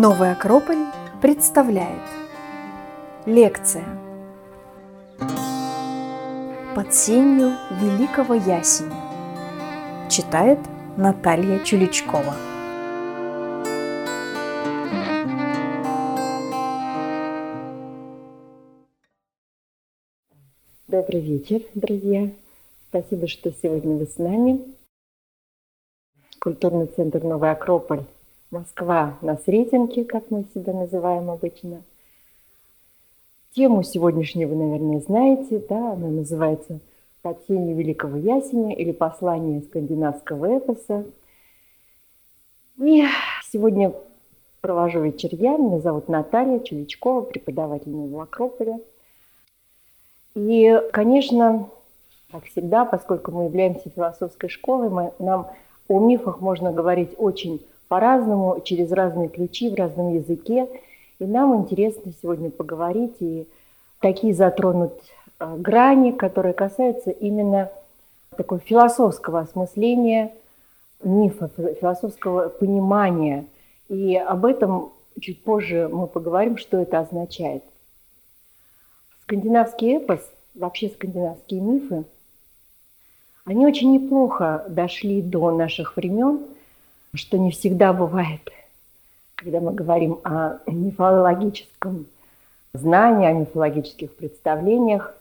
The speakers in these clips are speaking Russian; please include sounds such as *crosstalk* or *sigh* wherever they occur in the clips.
Новый Акрополь представляет Лекция Под сенью великого ясеня Читает Наталья Чуличкова Добрый вечер, друзья! Спасибо, что сегодня вы с нами. Культурный центр «Новый Акрополь» Москва на Сретенке, как мы себя называем обычно. Тему сегодняшнюю вы, наверное, знаете, да, она называется «Под тенью великого ясеня» или «Послание скандинавского эпоса». И сегодня провожу вечер я, меня зовут Наталья Чуличкова, преподаватель Нового Акрополя. И, конечно, как всегда, поскольку мы являемся философской школой, мы, нам о мифах можно говорить очень по-разному, через разные ключи, в разном языке. И нам интересно сегодня поговорить и такие затронуть э, грани, которые касаются именно такого философского осмысления мифа, философского понимания. И об этом чуть позже мы поговорим, что это означает. Скандинавский эпос, вообще скандинавские мифы, они очень неплохо дошли до наших времен – что не всегда бывает, когда мы говорим о мифологическом знании, о мифологических представлениях.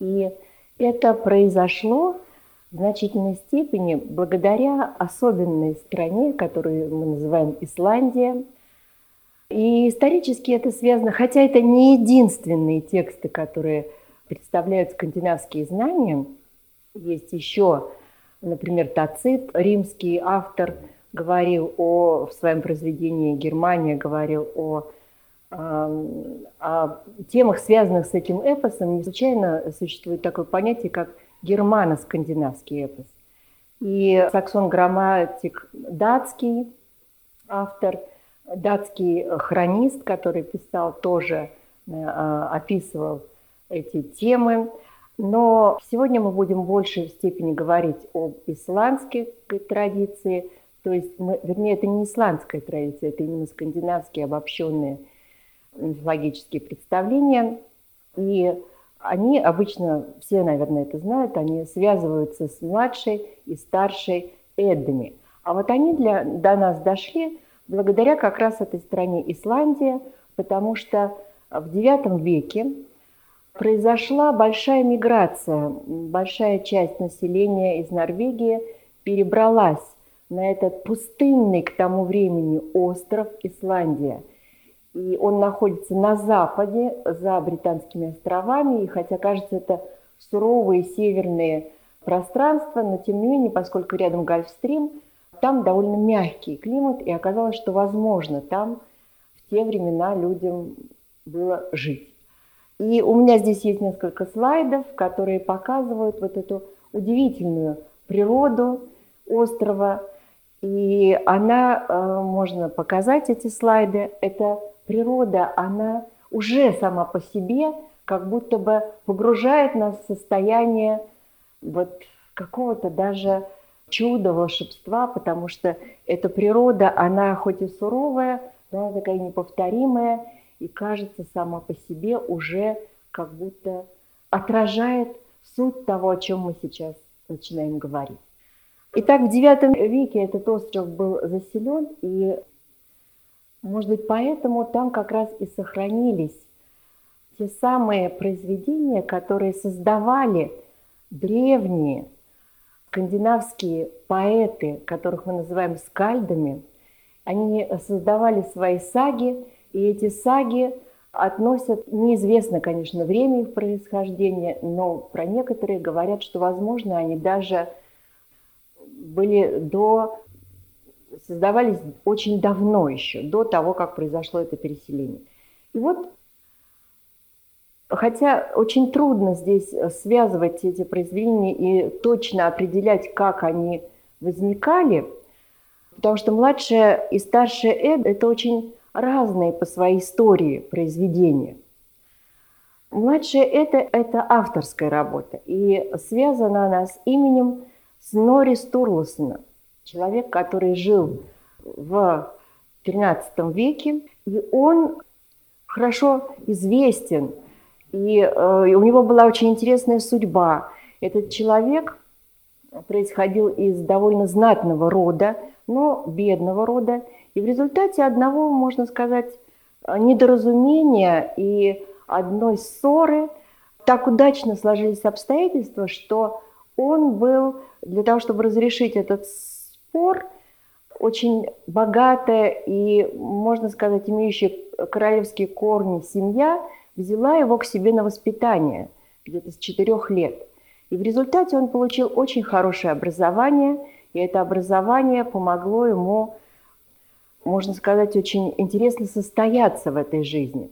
И это произошло в значительной степени благодаря особенной стране, которую мы называем Исландия. И исторически это связано, хотя это не единственные тексты, которые представляют скандинавские знания. Есть еще, например, Тацит, римский автор – говорил о, в своем произведении «Германия», говорил о, о темах, связанных с этим эпосом. Не случайно существует такое понятие, как германо-скандинавский эпос. И Саксон Грамматик датский автор, датский хронист, который писал тоже, э, описывал эти темы. Но сегодня мы будем в большей степени говорить об исландской традиции – то есть, мы, вернее, это не исландская традиция, это именно скандинавские обобщенные мифологические представления. И они обычно, все, наверное, это знают, они связываются с младшей и старшей Эддами. А вот они для, до нас дошли благодаря как раз этой стране Исландия, потому что в IX веке произошла большая миграция. Большая часть населения из Норвегии перебралась на этот пустынный к тому времени остров Исландия. И он находится на западе, за Британскими островами, и хотя кажется это суровые северные пространства, но тем не менее, поскольку рядом Гольфстрим, там довольно мягкий климат, и оказалось, что возможно там в те времена людям было жить. И у меня здесь есть несколько слайдов, которые показывают вот эту удивительную природу острова, и она, э, можно показать эти слайды, это природа, она уже сама по себе как будто бы погружает нас в состояние вот какого-то даже чуда, волшебства, потому что эта природа, она хоть и суровая, но она такая неповторимая и кажется сама по себе уже как будто отражает суть того, о чем мы сейчас начинаем говорить. Итак, в IX веке этот остров был заселен, и, может быть, поэтому там как раз и сохранились те самые произведения, которые создавали древние скандинавские поэты, которых мы называем скальдами. Они создавали свои саги, и эти саги относят, неизвестно, конечно, время их происхождения, но про некоторые говорят, что, возможно, они даже были до создавались очень давно еще, до того, как произошло это переселение. И вот, хотя очень трудно здесь связывать эти произведения и точно определять, как они возникали, потому что младшая и старшая Эд – это очень разные по своей истории произведения. Младшая это, – это авторская работа, и связана она с именем Снори Стурлосона, человек, который жил в XIII веке И он хорошо известен, и, э, и у него была очень интересная судьба. Этот человек происходил из довольно знатного рода, но бедного рода. И в результате одного, можно сказать, недоразумения и одной ссоры так удачно сложились обстоятельства, что он был для того, чтобы разрешить этот спор, очень богатая и, можно сказать, имеющая королевские корни семья взяла его к себе на воспитание где-то с четырех лет. И в результате он получил очень хорошее образование, и это образование помогло ему, можно сказать, очень интересно состояться в этой жизни.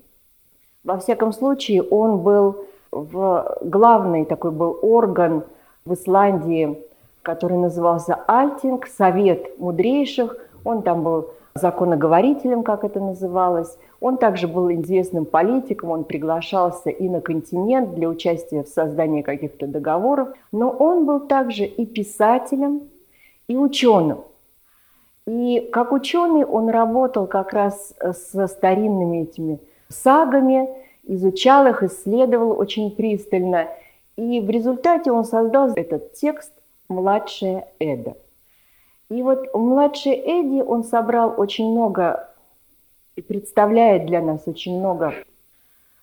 Во всяком случае, он был в главный такой был орган в Исландии, который назывался Альтинг, Совет мудрейших. Он там был законоговорителем, как это называлось. Он также был известным политиком, он приглашался и на континент для участия в создании каких-то договоров, но он был также и писателем, и ученым. И как ученый он работал как раз со старинными этими сагами, изучал их, исследовал очень пристально. И в результате он создал этот текст «Младшая Эда». И вот в «Младшей Эдди» он собрал очень много и представляет для нас очень много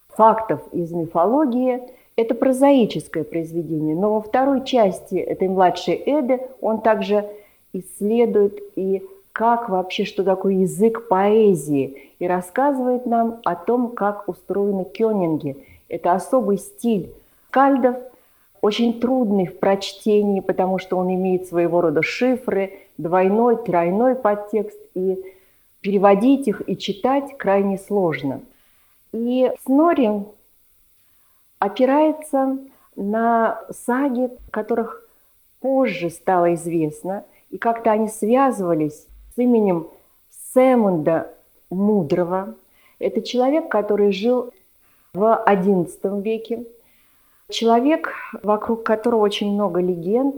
фактов из мифологии. Это прозаическое произведение, но во второй части этой «Младшей Эды» он также исследует и как вообще, что такое язык поэзии, и рассказывает нам о том, как устроены кёнинги. Это особый стиль кальдов, очень трудный в прочтении, потому что он имеет своего рода шифры, двойной, тройной подтекст, и переводить их и читать крайне сложно. И Снори опирается на саги, которых позже стало известно, и как-то они связывались с именем Сэмунда Мудрого. Это человек, который жил в XI веке. Человек, вокруг которого очень много легенд.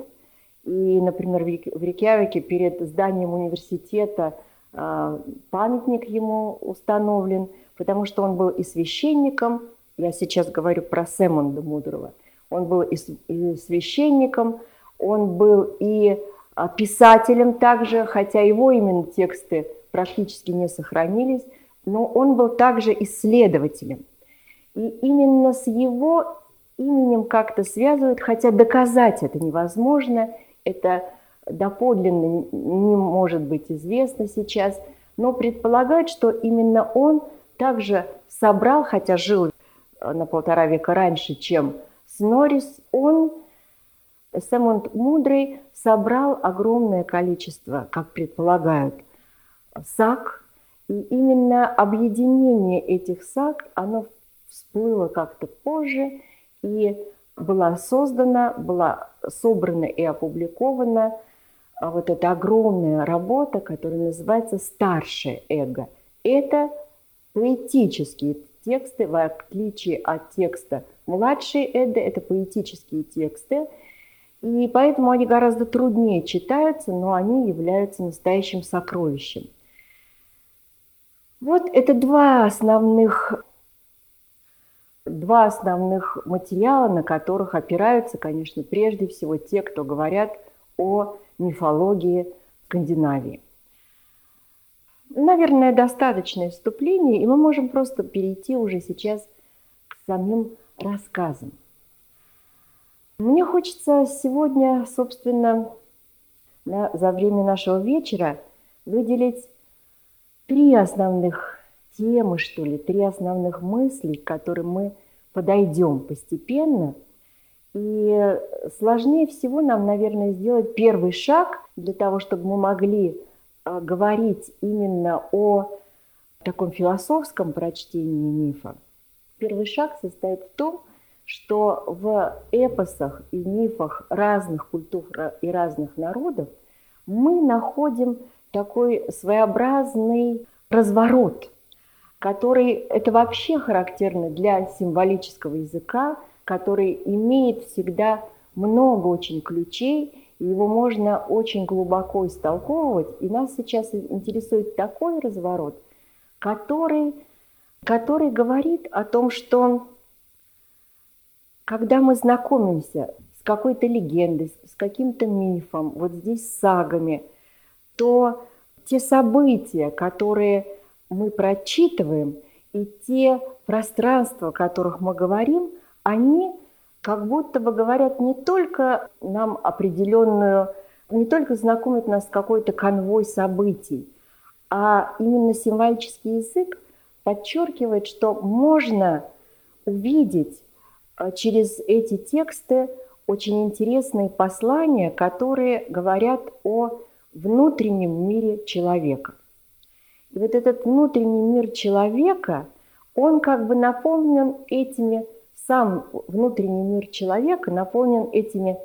И, например, в Рикьявике перед зданием университета а, памятник ему установлен, потому что он был и священником, я сейчас говорю про Сэмонда Мудрого, он был и священником, он был и а, писателем также, хотя его именно тексты практически не сохранились, но он был также исследователем. И именно с его именем как-то связывают, хотя доказать это невозможно, это доподлинно не может быть известно сейчас, но предполагают, что именно он также собрал, хотя жил на полтора века раньше, чем Снорис, он Сэмонт Мудрый собрал огромное количество, как предполагают, саг, и именно объединение этих саг, оно всплыло как-то позже и была создана, была собрана и опубликована а, вот эта огромная работа, которая называется «Старшее эго». Это поэтические тексты, в отличие от текста «Младшее эго», это поэтические тексты – и поэтому они гораздо труднее читаются, но они являются настоящим сокровищем. Вот это два основных, два основных материала, на которых опираются, конечно, прежде всего те, кто говорят о мифологии Скандинавии. Наверное, достаточное вступление, и мы можем просто перейти уже сейчас к самим рассказам. Мне хочется сегодня, собственно, за время нашего вечера выделить три основных темы, что ли, три основных мысли, к которым мы подойдем постепенно. И сложнее всего нам, наверное, сделать первый шаг для того, чтобы мы могли а, говорить именно о таком философском прочтении мифа. Первый шаг состоит в том, что в эпосах и мифах разных культур и разных народов мы находим такой своеобразный разворот, который это вообще характерно для символического языка, который имеет всегда много очень ключей, и его можно очень глубоко истолковывать. И нас сейчас интересует такой разворот, который, который говорит о том, что когда мы знакомимся с какой-то легендой, с каким-то мифом, вот здесь с сагами, то те события, которые мы прочитываем, и те пространства, о которых мы говорим, они как будто бы говорят не только нам определенную, не только знакомят нас с какой-то конвой событий, а именно символический язык подчеркивает, что можно увидеть э, через эти тексты очень интересные послания, которые говорят о внутреннем мире человека. И вот этот внутренний мир человека, он как бы наполнен этими, сам внутренний мир человека наполнен этими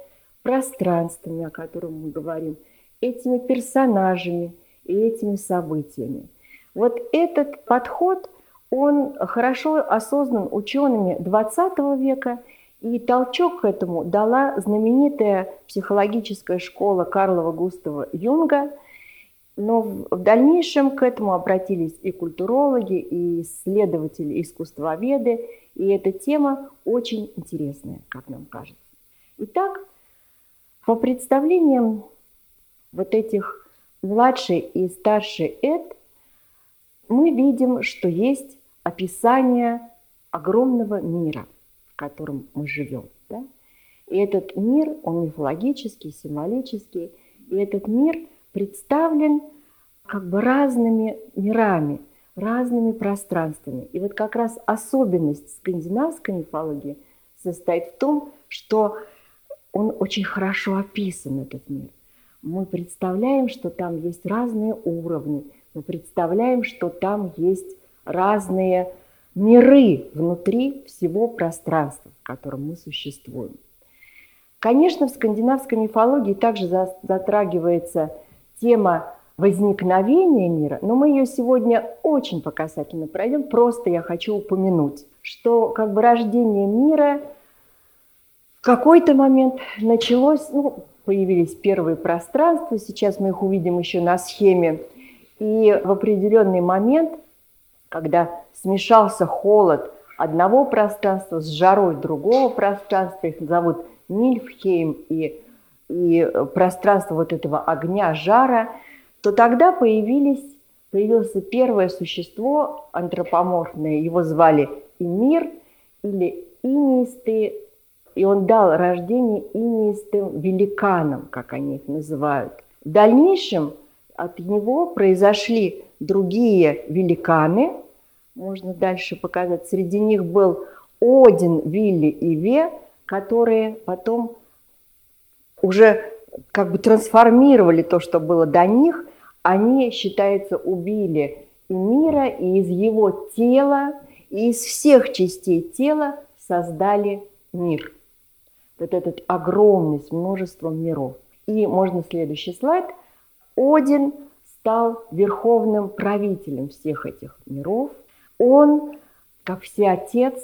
пространствами, о которых мы говорим, этими персонажами и этими событиями. Вот этот подход, он хорошо осознан учеными XX века, и толчок к этому дала знаменитая психологическая школа Карлова Густава Юнга – но в дальнейшем к этому обратились и культурологи, и исследователи, искусствоведы, и эта тема очень интересная, как нам кажется. Итак, по представлениям вот этих младший и старший Эд, мы видим, что есть описание огромного мира, в котором мы живем. Да? И этот мир, он мифологический, символический, и этот мир – представлен как бы разными мирами, разными пространствами. И вот как раз особенность скандинавской мифологии состоит в том, что он очень хорошо описан, этот мир. Мы представляем, что там есть разные уровни, мы представляем, что там есть разные миры внутри всего пространства, в котором мы существуем. Конечно, в скандинавской мифологии также затрагивается тема возникновения мира, но мы ее сегодня очень показательно пройдем. Просто я хочу упомянуть, что как бы рождение мира в какой-то момент началось, ну, появились первые пространства, сейчас мы их увидим еще на схеме, и в определенный момент, когда смешался холод одного пространства с жарой другого пространства, их зовут Нильфхейм и и пространство вот этого огня, жара, то тогда появились, появилось первое существо антропоморфное, его звали Имир или инистые, и он дал рождение инистым великанам, как они их называют. В дальнейшем от него произошли другие великаны, можно дальше показать. Среди них был Один, Вилли и Ве, которые потом уже как бы трансформировали то, что было до них, они, считается, убили и мира, и из его тела, и из всех частей тела создали мир. Вот этот огромный с множеством миров. И можно следующий слайд. Один стал верховным правителем всех этих миров. Он, как всеотец,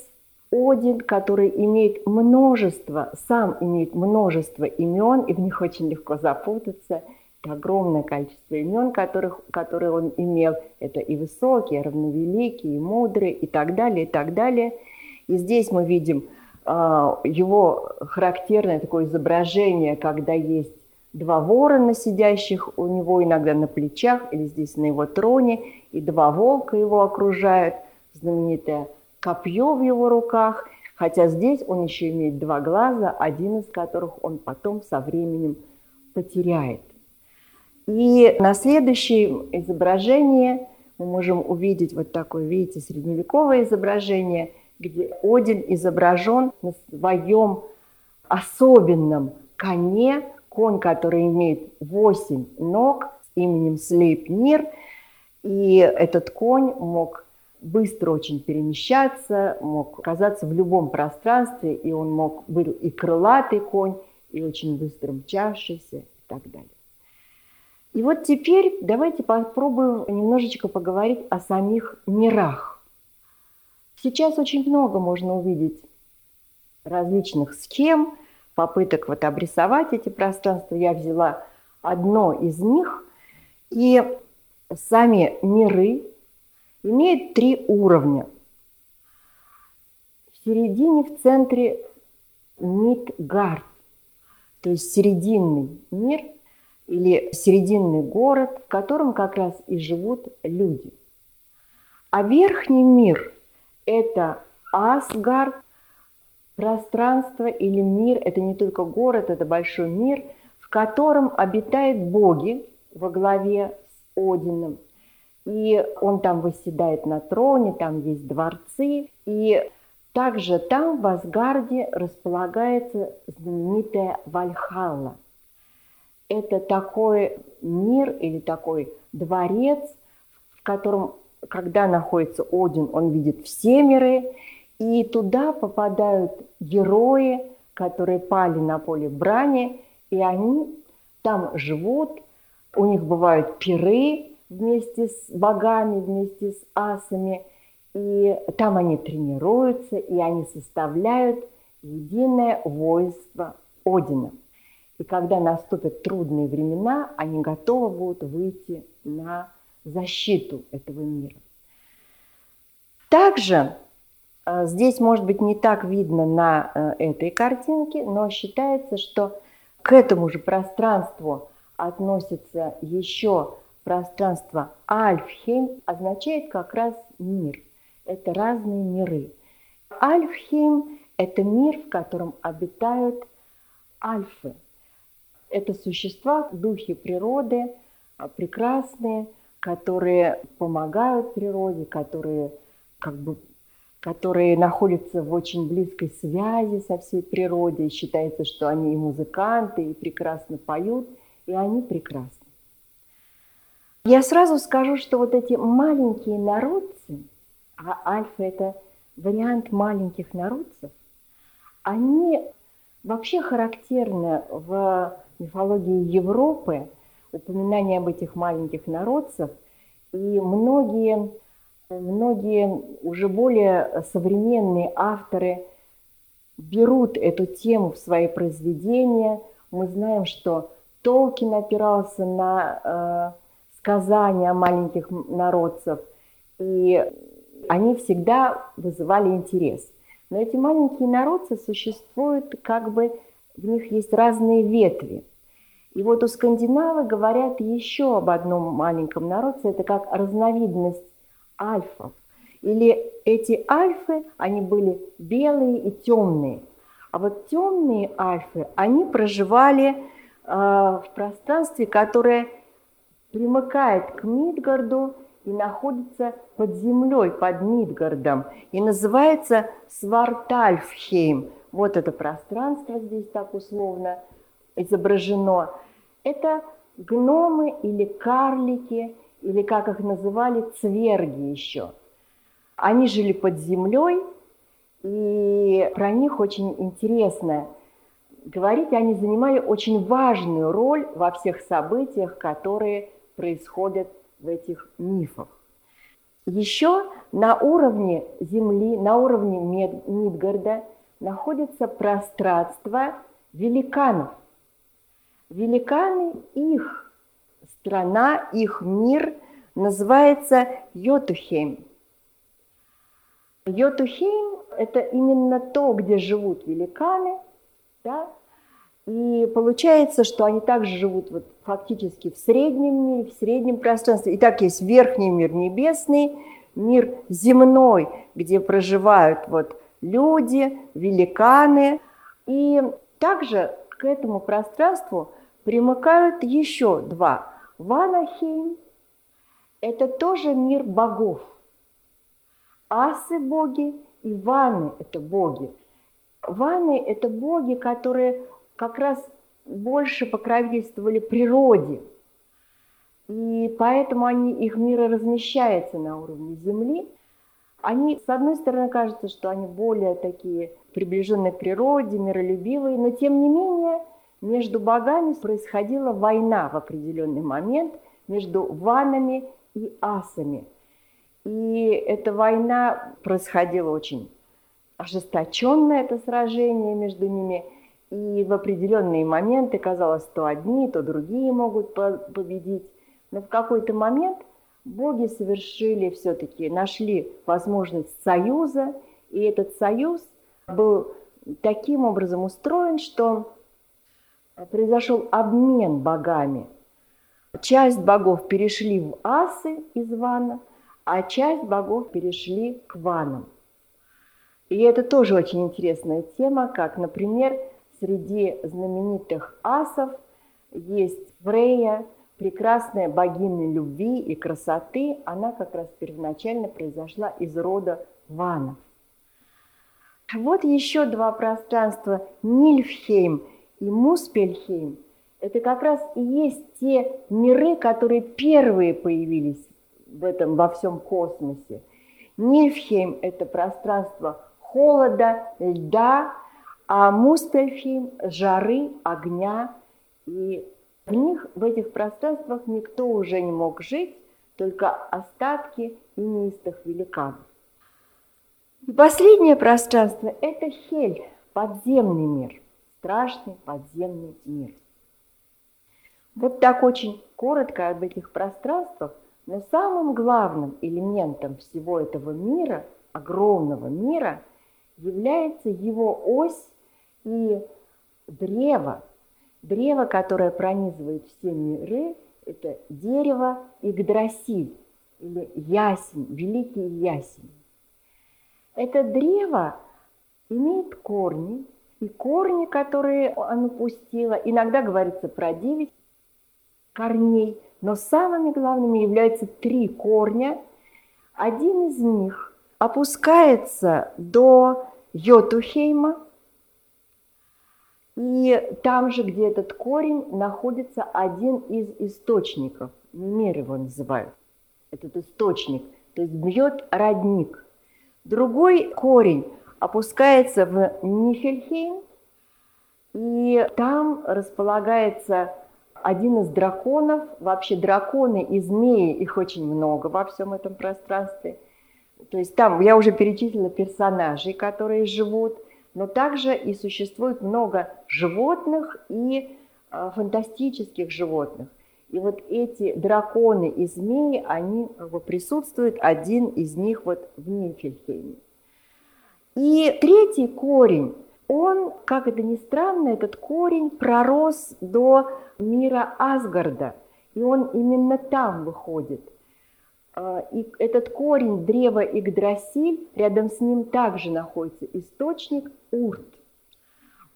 один, который имеет множество, сам имеет множество имен, и в них очень легко запутаться. Это огромное количество имен, которых, которые он имел. Это и высокие, и равновеликие, и мудрые, и так далее, и так далее. И здесь мы видим э, его характерное такое изображение, когда есть два ворона, сидящих у него иногда на плечах, или здесь на его троне, и два волка его окружают, знаменитая копье в его руках, хотя здесь он еще имеет два глаза, один из которых он потом со временем потеряет. И на следующем изображении мы можем увидеть вот такое, видите, средневековое изображение, где Один изображен на своем особенном коне, конь, который имеет восемь ног с именем Слейпнир, и этот конь мог быстро очень перемещаться, мог оказаться в любом пространстве, и он мог был и крылатый конь, и очень быстро мчавшийся и так далее. И вот теперь давайте попробуем немножечко поговорить о самих мирах. Сейчас очень много можно увидеть различных схем, попыток вот обрисовать эти пространства. Я взяла одно из них, и сами миры имеет три уровня. В середине, в центре Мидгард, то есть серединный мир или серединный город, в котором как раз и живут люди. А верхний мир – это Асгард, пространство или мир – это не только город, это большой мир, в котором обитают боги во главе с Одином. И он там восседает на троне, там есть дворцы. И также там, в Асгарде, располагается знаменитая Вальхалла. Это такой мир или такой дворец, в котором, когда находится Один, он видит все миры, и туда попадают герои, которые пали на поле брани, и они там живут, у них бывают пиры вместе с богами, вместе с асами – и там они тренируются, и они составляют единое воинство Одина. И когда наступят трудные времена, они готовы будут выйти на защиту этого мира. Также э, здесь, может быть, не так видно на э, этой картинке, но считается, что к этому же пространству относится еще пространство Альфхейм, означает как раз мир – это разные миры. Альфхейм – это мир, в котором обитают альфы. Это существа, духи природы, а, прекрасные, которые помогают природе, которые как бы которые находятся в очень близкой связи со всей природой. Считается, что они и музыканты, и прекрасно поют, и они прекрасны. Я сразу скажу, что вот эти маленькие народцы, а альфа – это вариант маленьких народцев, они вообще характерны в мифологии Европы, упоминание об этих маленьких народцах, и многие, многие уже более современные авторы берут эту тему в свои произведения. Мы знаем, что Толкин опирался на э, сказания маленьких народцев, и они всегда вызывали интерес. Но эти маленькие народцы существуют, как бы в них есть разные ветви. И вот у скандинавы говорят еще об одном маленьком народце, это как разновидность альфов. Или эти альфы, они были белые и темные. А вот темные альфы, они проживали э, в пространстве, которое примыкает к Мидгарду и находится под землей, под Мидгардом, и называется Свартальфхейм. Вот это пространство здесь так условно изображено. Это гномы или карлики, или как их называли, цверги еще. Они жили под землей, и про них очень интересно говорить. Они занимали очень важную роль во всех событиях, которые происходят в этих мифах. Еще на уровне Земли, на уровне Мидгарда находится пространство великанов. Великаны, их страна, их мир называется Йотухейм. Йотухейм – это именно то, где живут великаны, да? И получается, что они также живут вот фактически в среднем мире, в среднем пространстве. И так есть верхний мир небесный, мир земной, где проживают вот люди, великаны. И также к этому пространству примыкают еще два. Ванахейм – это тоже мир богов. Асы – боги, и ваны – это боги. Ваны – это боги, которые как раз больше покровительствовали природе. И поэтому они, их мир размещается на уровне Земли. Они, с одной стороны, кажется, что они более такие приближенные к природе, миролюбивые, но тем не менее между богами происходила война в определенный момент между ванами и асами. И эта война происходила очень ожесточенное это сражение между ними – и в определенные моменты казалось, то одни, то другие могут победить. Но в какой-то момент боги совершили все-таки, нашли возможность союза, и этот союз был таким образом устроен, что произошел обмен богами. Часть богов перешли в асы из вана, а часть богов перешли к ванам. И это тоже очень интересная тема, как, например, среди знаменитых асов есть Фрея, прекрасная богиня любви и красоты. Она как раз первоначально произошла из рода ванов. Вот еще два пространства Нильфхейм и Муспельхейм. Это как раз и есть те миры, которые первые появились в этом во всем космосе. Нильфхейм – это пространство холода, льда, а Муспельхейм – жары, огня. И в них, в этих пространствах никто уже не мог жить, только остатки инистых великанов. И последнее пространство – это Хель, подземный мир, страшный подземный мир. Вот так очень коротко об этих пространствах, но самым главным элементом всего этого мира, огромного мира, является его ось и древо. Древо, которое пронизывает все миры, это дерево Игдрасиль или ясень, великий ясень. Это древо имеет корни, и корни, которые оно пустило, иногда говорится про девять корней, но самыми главными являются три корня. Один из них опускается до Йотухейма, и там же, где этот корень, находится один из источников, мир его называют, этот источник, то есть бьет родник – Другой корень опускается в Нифельхейм, и там располагается один из драконов. Вообще драконы и змеи, их очень много во всем этом пространстве. То есть там я уже перечислила персонажей, которые живут, но также и существует много животных и э, фантастических животных. И вот эти драконы и змеи, они присутствуют, один из них вот в Нифельхейме. И третий корень, он, как это ни странно, этот корень пророс до мира Асгарда, и он именно там выходит. А, и этот корень древа Игдрасиль, рядом с ним также находится источник Урт.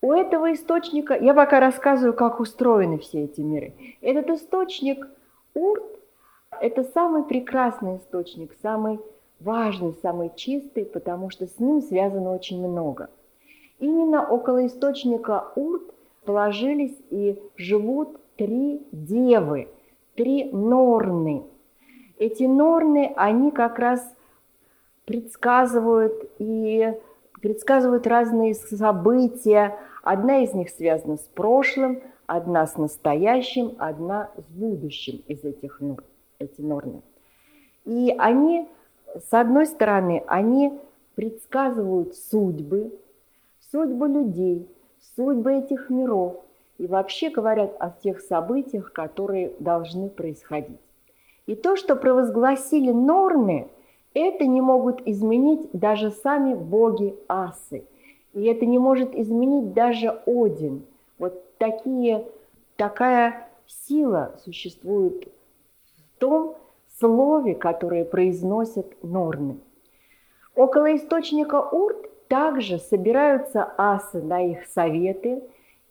У этого источника, я пока рассказываю, как устроены все эти миры. Этот источник Урт – это самый прекрасный источник, самый важный, самый чистый, потому что с ним связано очень много. Именно около источника Урт положились и живут три девы, три норны. Эти норны, они как раз предсказывают и предсказывают разные события, Одна из них связана с прошлым, одна с настоящим, одна с будущим из этих норм, эти нормы. И они, с одной стороны, они предсказывают судьбы, судьбы людей, судьбы этих миров и вообще говорят о тех событиях, которые должны происходить. И то, что провозгласили нормы, это не могут изменить даже сами боги асы – и это не может изменить даже Один. Вот такие, такая сила существует в том слове, которое произносят норны. Около источника Урт также собираются асы на их советы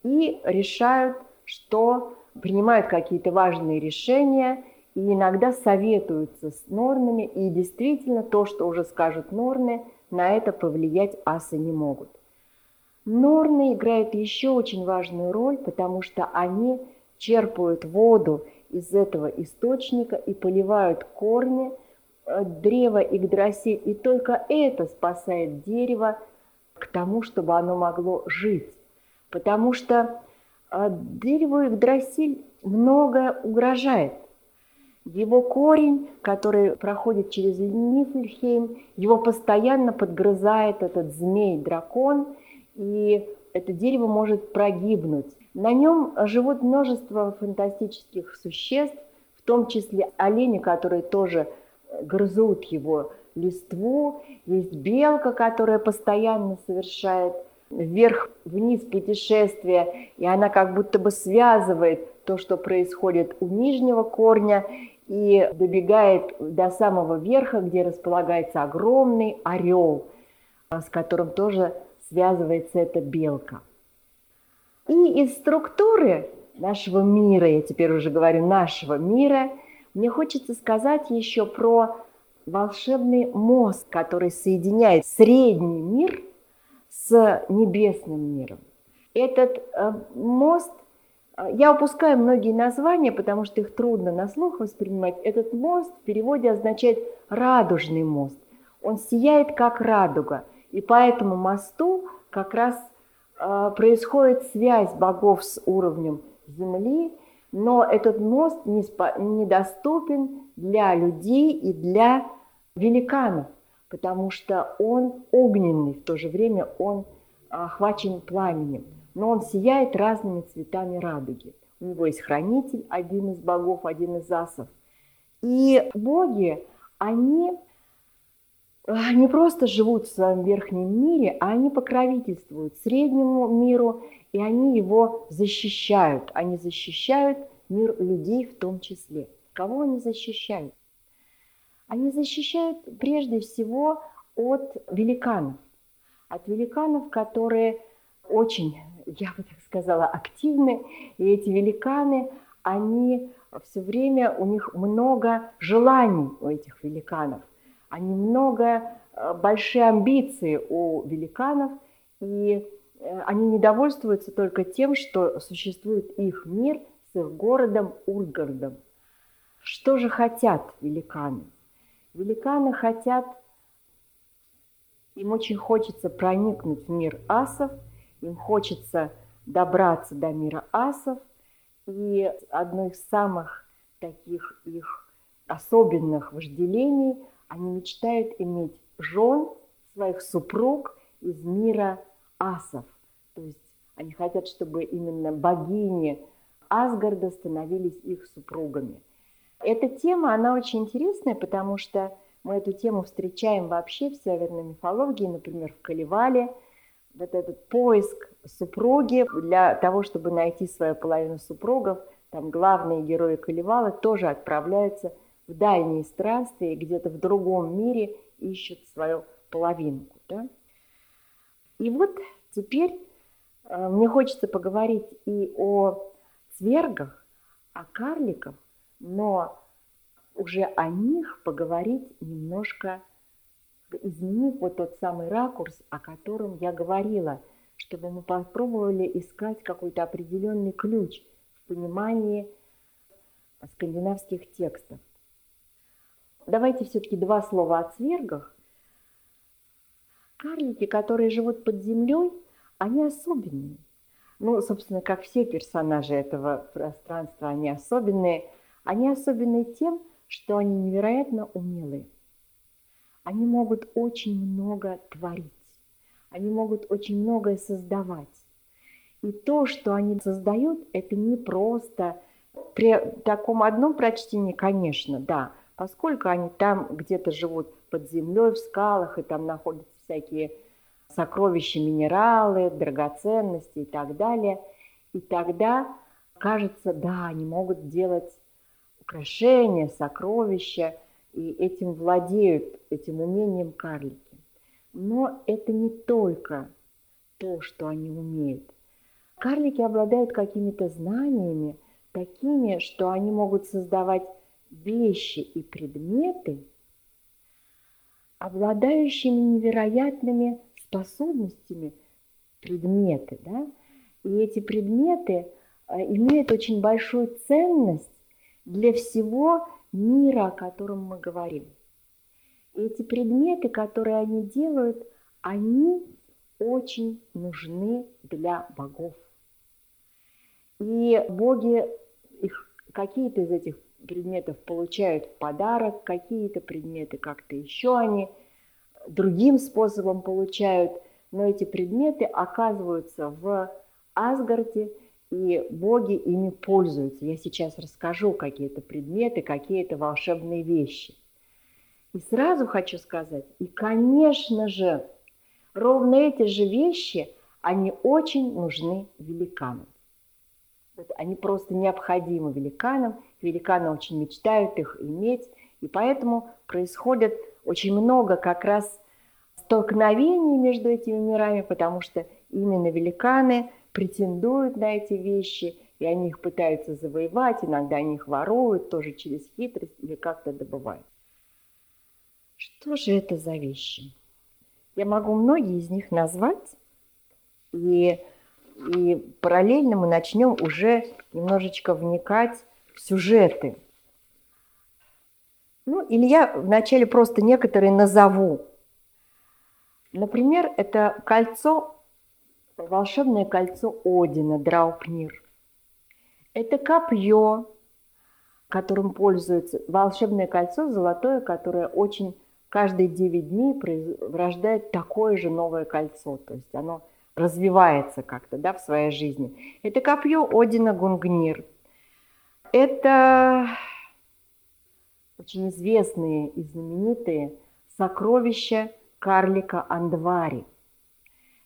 и решают, что принимают какие-то важные решения и иногда советуются с норнами, и действительно то, что уже скажут норны, на это повлиять асы не могут. Норны играют еще очень важную роль, потому что они черпают воду из этого источника и поливают корни э, древа Игдрасиль, и только это спасает дерево к тому, чтобы оно могло жить. Потому что э, дереву Игдрасиль многое угрожает. Его корень, который проходит через Нифльхейм, его постоянно подгрызает этот змей-дракон – и это дерево может прогибнуть. На нем живут множество фантастических существ, в том числе олени, которые тоже грызут его листву, есть белка, которая постоянно совершает вверх-вниз путешествие, и она как будто бы связывает то, что происходит у нижнего корня, и добегает до самого верха, где располагается огромный орел, с которым тоже связывается эта белка. И из структуры нашего мира, я теперь уже говорю нашего мира, мне хочется сказать еще про волшебный мост, который соединяет средний мир с небесным миром. Этот э, мост, я упускаю многие названия, потому что их трудно на слух воспринимать. Этот мост в переводе означает радужный мост. Он сияет как радуга. И по этому мосту как раз э, происходит связь богов с уровнем Земли, но этот мост недоступен для людей и для великанов, потому что он огненный, в то же время он охвачен пламенем, но он сияет разными цветами радуги. У него есть хранитель, один из богов, один из асов. И боги, они не просто живут в своем верхнем мире, а они покровительствуют среднему миру, и они его защищают. Они защищают мир людей в том числе. Кого они защищают? Они защищают прежде всего от великанов. От великанов, которые очень, я бы так сказала, активны. И эти великаны, они все время, у них много желаний у этих великанов. Они много, э, большие амбиции у великанов, и э, они не довольствуются только тем, что существует их мир с их городом Ургардом. Что же хотят великаны? Великаны хотят, им очень хочется проникнуть в мир асов, им хочется добраться до мира асов, и одно из самых таких их особенных вожделений, они мечтают иметь жен, своих супруг из мира асов. То есть они хотят, чтобы именно богини Асгарда становились их супругами – эта тема, она очень интересная, потому что мы эту тему встречаем вообще в северной мифологии, например, в Каливале. Вот этот поиск супруги для того, чтобы найти свою половину супругов, там главные герои Каливала тоже отправляются в дальние странствия, где-то в другом мире ищут свою половинку. Да? И вот теперь э, мне хочется поговорить и о цвергах, о карликах, но уже о них поговорить немножко, изменив вот тот самый ракурс, о котором я говорила, чтобы мы попробовали искать какой-то определенный ключ в понимании скандинавских текстов. Давайте все-таки два слова о цвергах. Карлики, которые живут под землей, они особенные. Ну, собственно, как все персонажи этого пространства, они особенные – они особенны тем, что они невероятно умелые. Они могут очень много творить. Они могут очень многое создавать. И то, что они создают, это не просто при таком одном прочтении, конечно, да, поскольку они там где-то живут под землей, в скалах, и там находятся всякие сокровища, минералы, драгоценности и так далее. И тогда кажется, да, они могут делать украшения, сокровища, и этим владеют, этим умением карлики. Но это не только то, что они умеют. Карлики обладают какими-то знаниями, такими, что они могут создавать вещи и предметы, обладающими невероятными способностями предметы. Да? И эти предметы э, имеют очень большую ценность для всего мира, о котором мы говорим. Эти предметы, которые они делают, они очень нужны для богов. И боги их какие-то из этих предметов получают в подарок, какие-то предметы как-то еще они другим способом получают, но эти предметы оказываются в Асгарде, и боги ими пользуются. Я сейчас расскажу какие-то предметы, какие-то волшебные вещи. И сразу хочу сказать, и, конечно же, ровно эти же вещи, они очень нужны великанам. Они просто необходимы великанам, великаны очень мечтают их иметь, и поэтому происходит очень много как раз столкновений между этими мирами, потому что именно великаны претендуют на эти вещи, и они их пытаются завоевать, иногда они их воруют, тоже через хитрость или как-то добывают. Что же это за вещи? Я могу многие из них назвать, и, и параллельно мы начнем уже немножечко вникать в сюжеты. Ну, или я вначале просто некоторые назову. Например, это кольцо, волшебное кольцо Одина, Драупнир. Это копье, которым пользуется волшебное кольцо золотое, которое очень каждые 9 дней рождает такое же новое кольцо. То есть оно развивается как-то да, в своей жизни. Это копье Одина Гунгнир. Это очень известные и знаменитые сокровища карлика Андвари.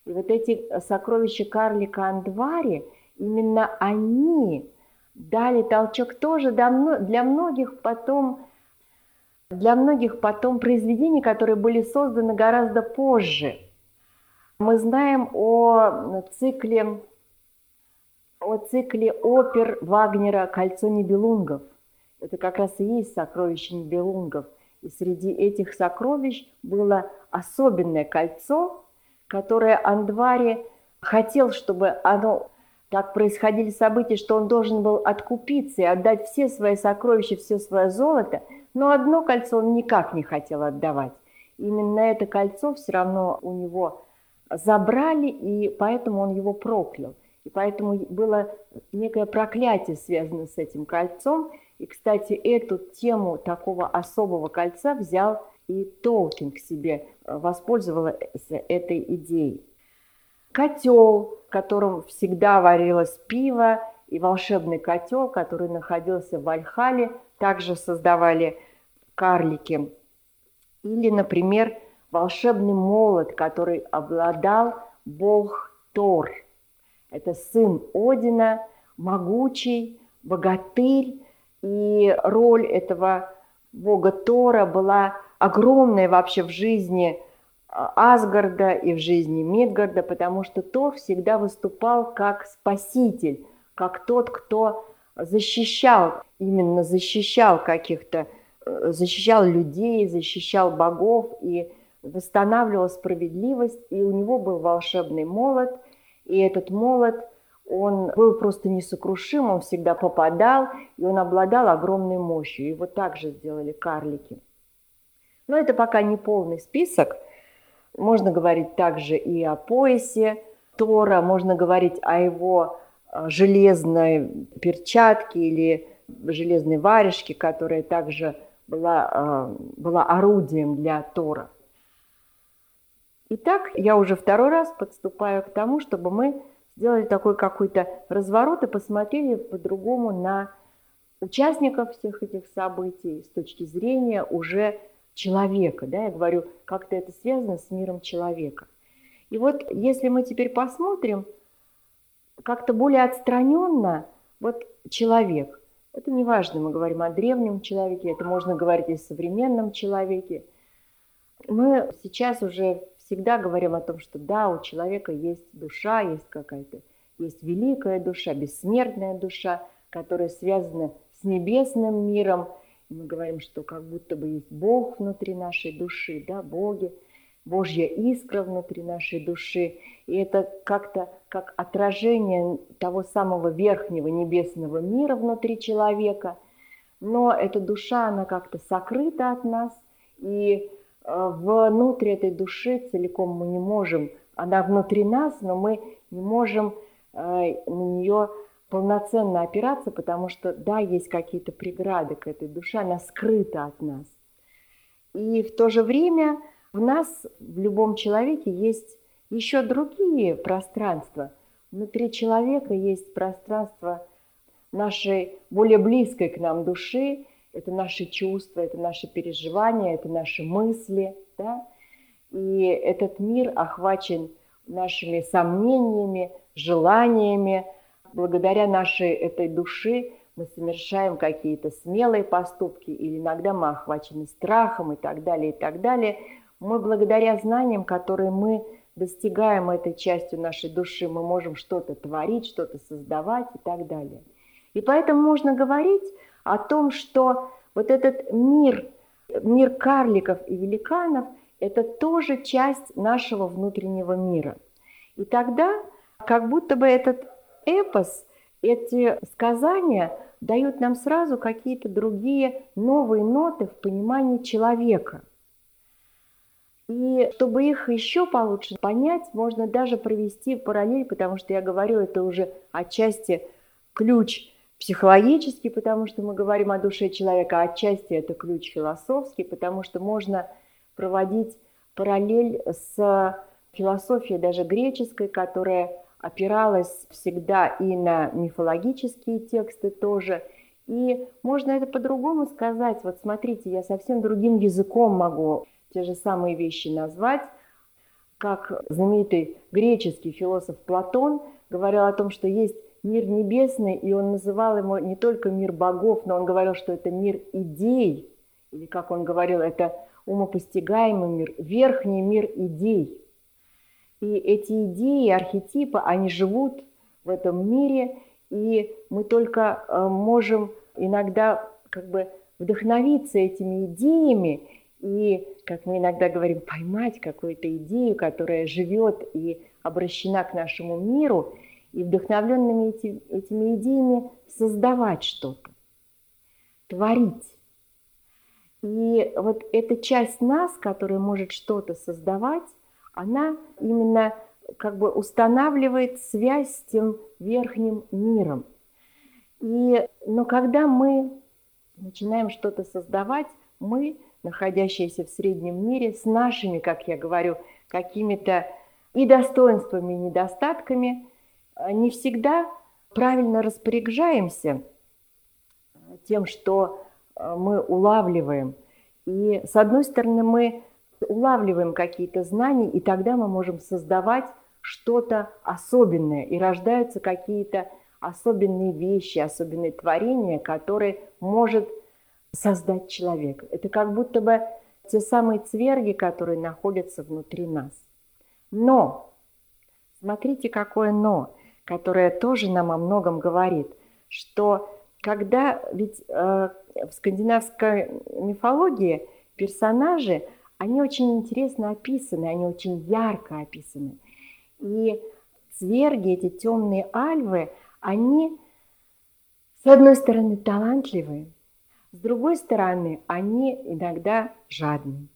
И вот эти сокровища карлика Андвари, именно они дали толчок тоже для многих потом для многих потом произведений, которые были созданы гораздо позже. Мы знаем о цикле, о цикле опер Вагнера «Кольцо небелунгов». Это как раз и есть сокровище небелунгов. И среди этих сокровищ было особенное кольцо, которое Андвари хотел, чтобы оно так происходили события, что он должен был откупиться и отдать все свои сокровища, все свое золото – но одно кольцо он никак не хотел отдавать. Именно это кольцо все равно у него забрали, и поэтому он его проклял. И поэтому было некое проклятие связано с этим кольцом. И, кстати, эту тему такого особого кольца взял и Толкин к себе, э, воспользовался этой идеей. Котел, в котором всегда варилось пиво, и волшебный котел, который находился в Альхале, также создавали карлики. Или, например, волшебный молот, который обладал бог Тор. Это сын Одина, могучий, богатырь. И роль этого бога Тора была огромная вообще в жизни а, Асгарда и в жизни Мидгарда, потому что Тор всегда выступал как спаситель, как тот, кто защищал, именно защищал каких-то защищал людей, защищал богов и восстанавливал справедливость. И у него был волшебный молот, и этот молот, он был просто несокрушим, он всегда попадал, и он обладал огромной мощью. Его также сделали карлики. Но это пока не полный список. Можно говорить также и о поясе Тора, можно говорить о его э, железной перчатке или железной варежке, которая также была, а, была орудием для Тора. Итак, я уже второй раз подступаю к тому, чтобы мы сделали такой какой-то разворот и посмотрели по-другому на участников всех этих событий с точки зрения уже человека. Да? Я говорю, как-то это связано с миром человека. И вот если мы теперь посмотрим как-то более отстраненно, вот человек – это не важно, мы говорим о древнем человеке, это можно говорить и о современном человеке. Мы сейчас уже всегда говорим о том, что да, у человека есть душа, есть какая-то, есть великая душа, бессмертная душа, которая связана с небесным миром. Мы говорим, что как будто бы есть Бог внутри нашей души, да, боги – Божья искра внутри нашей души. И это как-то как отражение того самого верхнего небесного мира внутри человека. Но эта душа, она как-то сокрыта от нас, и э, внутри этой души целиком мы не можем, она внутри нас, но мы не можем э, на нее полноценно опираться, потому что, да, есть какие-то преграды к этой душе, она скрыта от нас. И в то же время в нас, в любом человеке, есть еще другие пространства. Внутри человека есть пространство нашей более близкой к нам души, это наши чувства, это наши переживания, это наши мысли, да? И этот мир охвачен нашими сомнениями, желаниями. Благодаря нашей этой души мы совершаем какие-то смелые поступки, или иногда мы охвачены страхом и так далее, и так далее. Мы благодаря знаниям, которые мы достигаем этой частью нашей души, мы можем что-то творить, что-то создавать и так далее. И поэтому можно говорить о том, что вот этот мир, мир карликов и великанов, это тоже часть нашего внутреннего мира. И тогда как будто бы этот эпос, эти сказания дают нам сразу какие-то другие новые ноты в понимании человека. И чтобы их еще получше понять, можно даже провести параллель, потому что я говорю, это уже отчасти ключ психологический, потому что мы говорим о душе человека, а отчасти это ключ философский, потому что можно проводить параллель с философией даже греческой, которая опиралась всегда и на мифологические тексты тоже. И можно это по-другому сказать. Вот смотрите, я совсем другим языком могу те же самые вещи назвать, как знаменитый греческий философ Платон говорил о том, что есть мир небесный, и он называл его не только мир богов, но он говорил, что это мир идей, или, как он говорил, это умопостигаемый мир, верхний мир идей. И эти идеи, архетипы, они живут в этом мире, и мы только э, можем иногда как бы вдохновиться этими идеями и, как мы иногда говорим, поймать какую-то идею, которая живет и обращена к нашему миру – и вдохновленными эти, этими идеями создавать что-то, творить. И вот эта часть нас, которая может что-то создавать, она именно как бы устанавливает связь с тем верхним миром. И, но когда мы начинаем что-то создавать, мы, находящиеся в среднем мире, с нашими, как я говорю, какими-то и достоинствами, и недостатками, не всегда правильно распоряжаемся тем, что э, мы улавливаем. И с одной стороны, мы улавливаем какие-то знания, и тогда мы можем создавать что-то особенное, и рождаются какие-то особенные вещи, особенные творения, которые может создать человек. Это как будто бы те самые цверги, которые находятся внутри нас. Но, смотрите, какое но которая тоже нам о многом говорит, что когда ведь э, в скандинавской мифологии персонажи, они очень интересно описаны, они очень ярко описаны. И цверги, эти темные альвы, они, с одной стороны, талантливые, с другой стороны, они иногда жадные.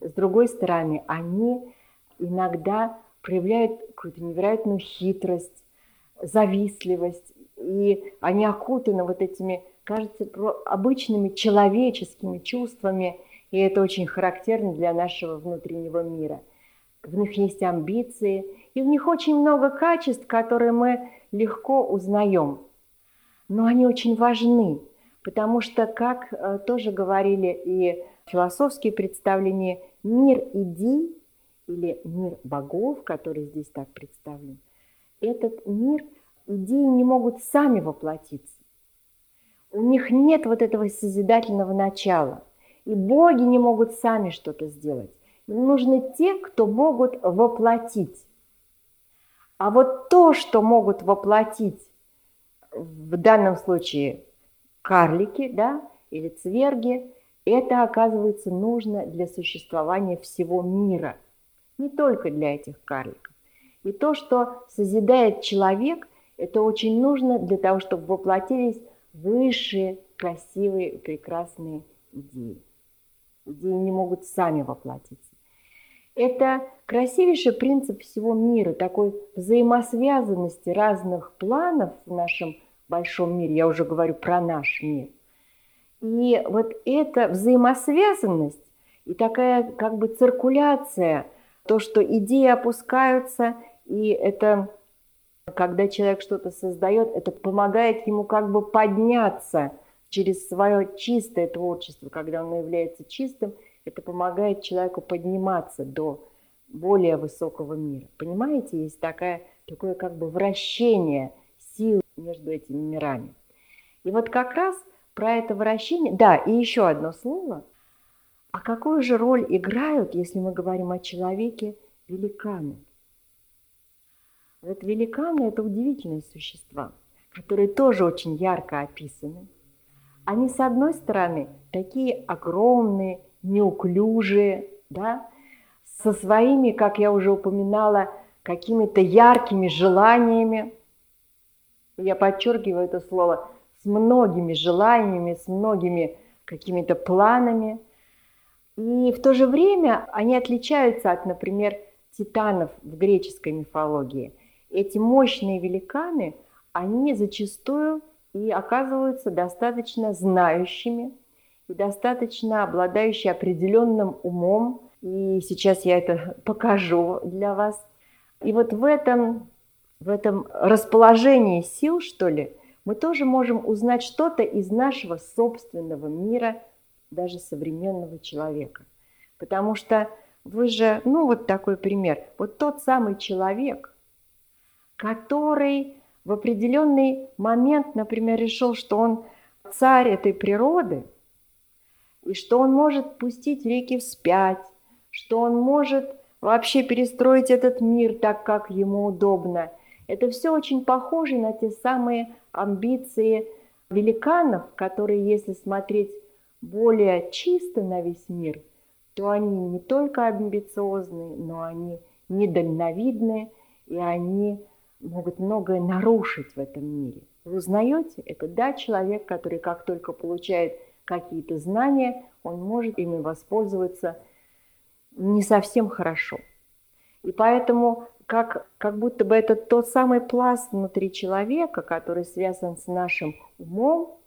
С другой стороны, они иногда проявляют какую-то невероятную хитрость, завистливость, и они окутаны вот этими, кажется, обычными человеческими чувствами, и это очень характерно для нашего внутреннего мира. В них есть амбиции, и в них очень много качеств, которые мы легко узнаем. Но они очень важны, потому что, как э, тоже говорили и философские представления, мир идей или мир богов, который здесь так представлен, этот мир, идеи не могут сами воплотиться. У них нет вот этого созидательного начала. И боги не могут сами что-то сделать. Им нужны те, кто могут воплотить. А вот то, что могут воплотить в данном случае карлики да, или цверги, это, оказывается, нужно для существования всего мира – не только для этих карликов. И то, что созидает человек, это очень нужно для того, чтобы воплотились высшие, красивые, прекрасные идеи. Идеи не могут сами воплотиться. Это красивейший принцип всего мира, такой взаимосвязанности разных планов в нашем большом мире. Я уже говорю про наш мир. И вот эта взаимосвязанность и такая как бы циркуляция – то, что идеи опускаются, и это когда человек что-то создает, это помогает ему как бы подняться через свое чистое творчество, когда оно является чистым, это помогает человеку подниматься до более высокого мира. Понимаете, есть такая, такое как бы вращение сил между этими мирами. И вот как раз про это вращение, да, и еще одно слово. А какую же роль играют, если мы говорим о человеке, великаны? Вот великаны – это удивительные существа, которые тоже очень ярко описаны. Они, с одной стороны, такие огромные, неуклюжие, да, со своими, как я уже упоминала, какими-то яркими желаниями. Я подчеркиваю это слово с многими желаниями, с многими какими-то планами. И в то же время они отличаются от, например, титанов в греческой мифологии. Эти мощные великаны, они зачастую и оказываются достаточно знающими и достаточно обладающие определенным умом. И сейчас я это *laughs* покажу для вас. И вот в этом, в этом расположении сил, что ли, мы тоже можем узнать что-то из нашего собственного мира, даже современного человека. Потому что вы же, ну вот такой пример, вот тот самый человек, который в определенный момент, например, решил, что он царь этой природы, и что он может пустить реки вспять, что он может вообще перестроить этот мир так, как ему удобно. Это все очень похоже на те самые амбиции великанов, которые, если смотреть более чисто на весь мир, то они не только амбициозные, но они недальновидные, и они могут многое нарушить в этом мире. Вы узнаете, это да, человек, который как только получает какие-то знания, он может ими воспользоваться не совсем хорошо. И поэтому как, как будто бы это тот самый пласт внутри человека, который связан с нашим умом,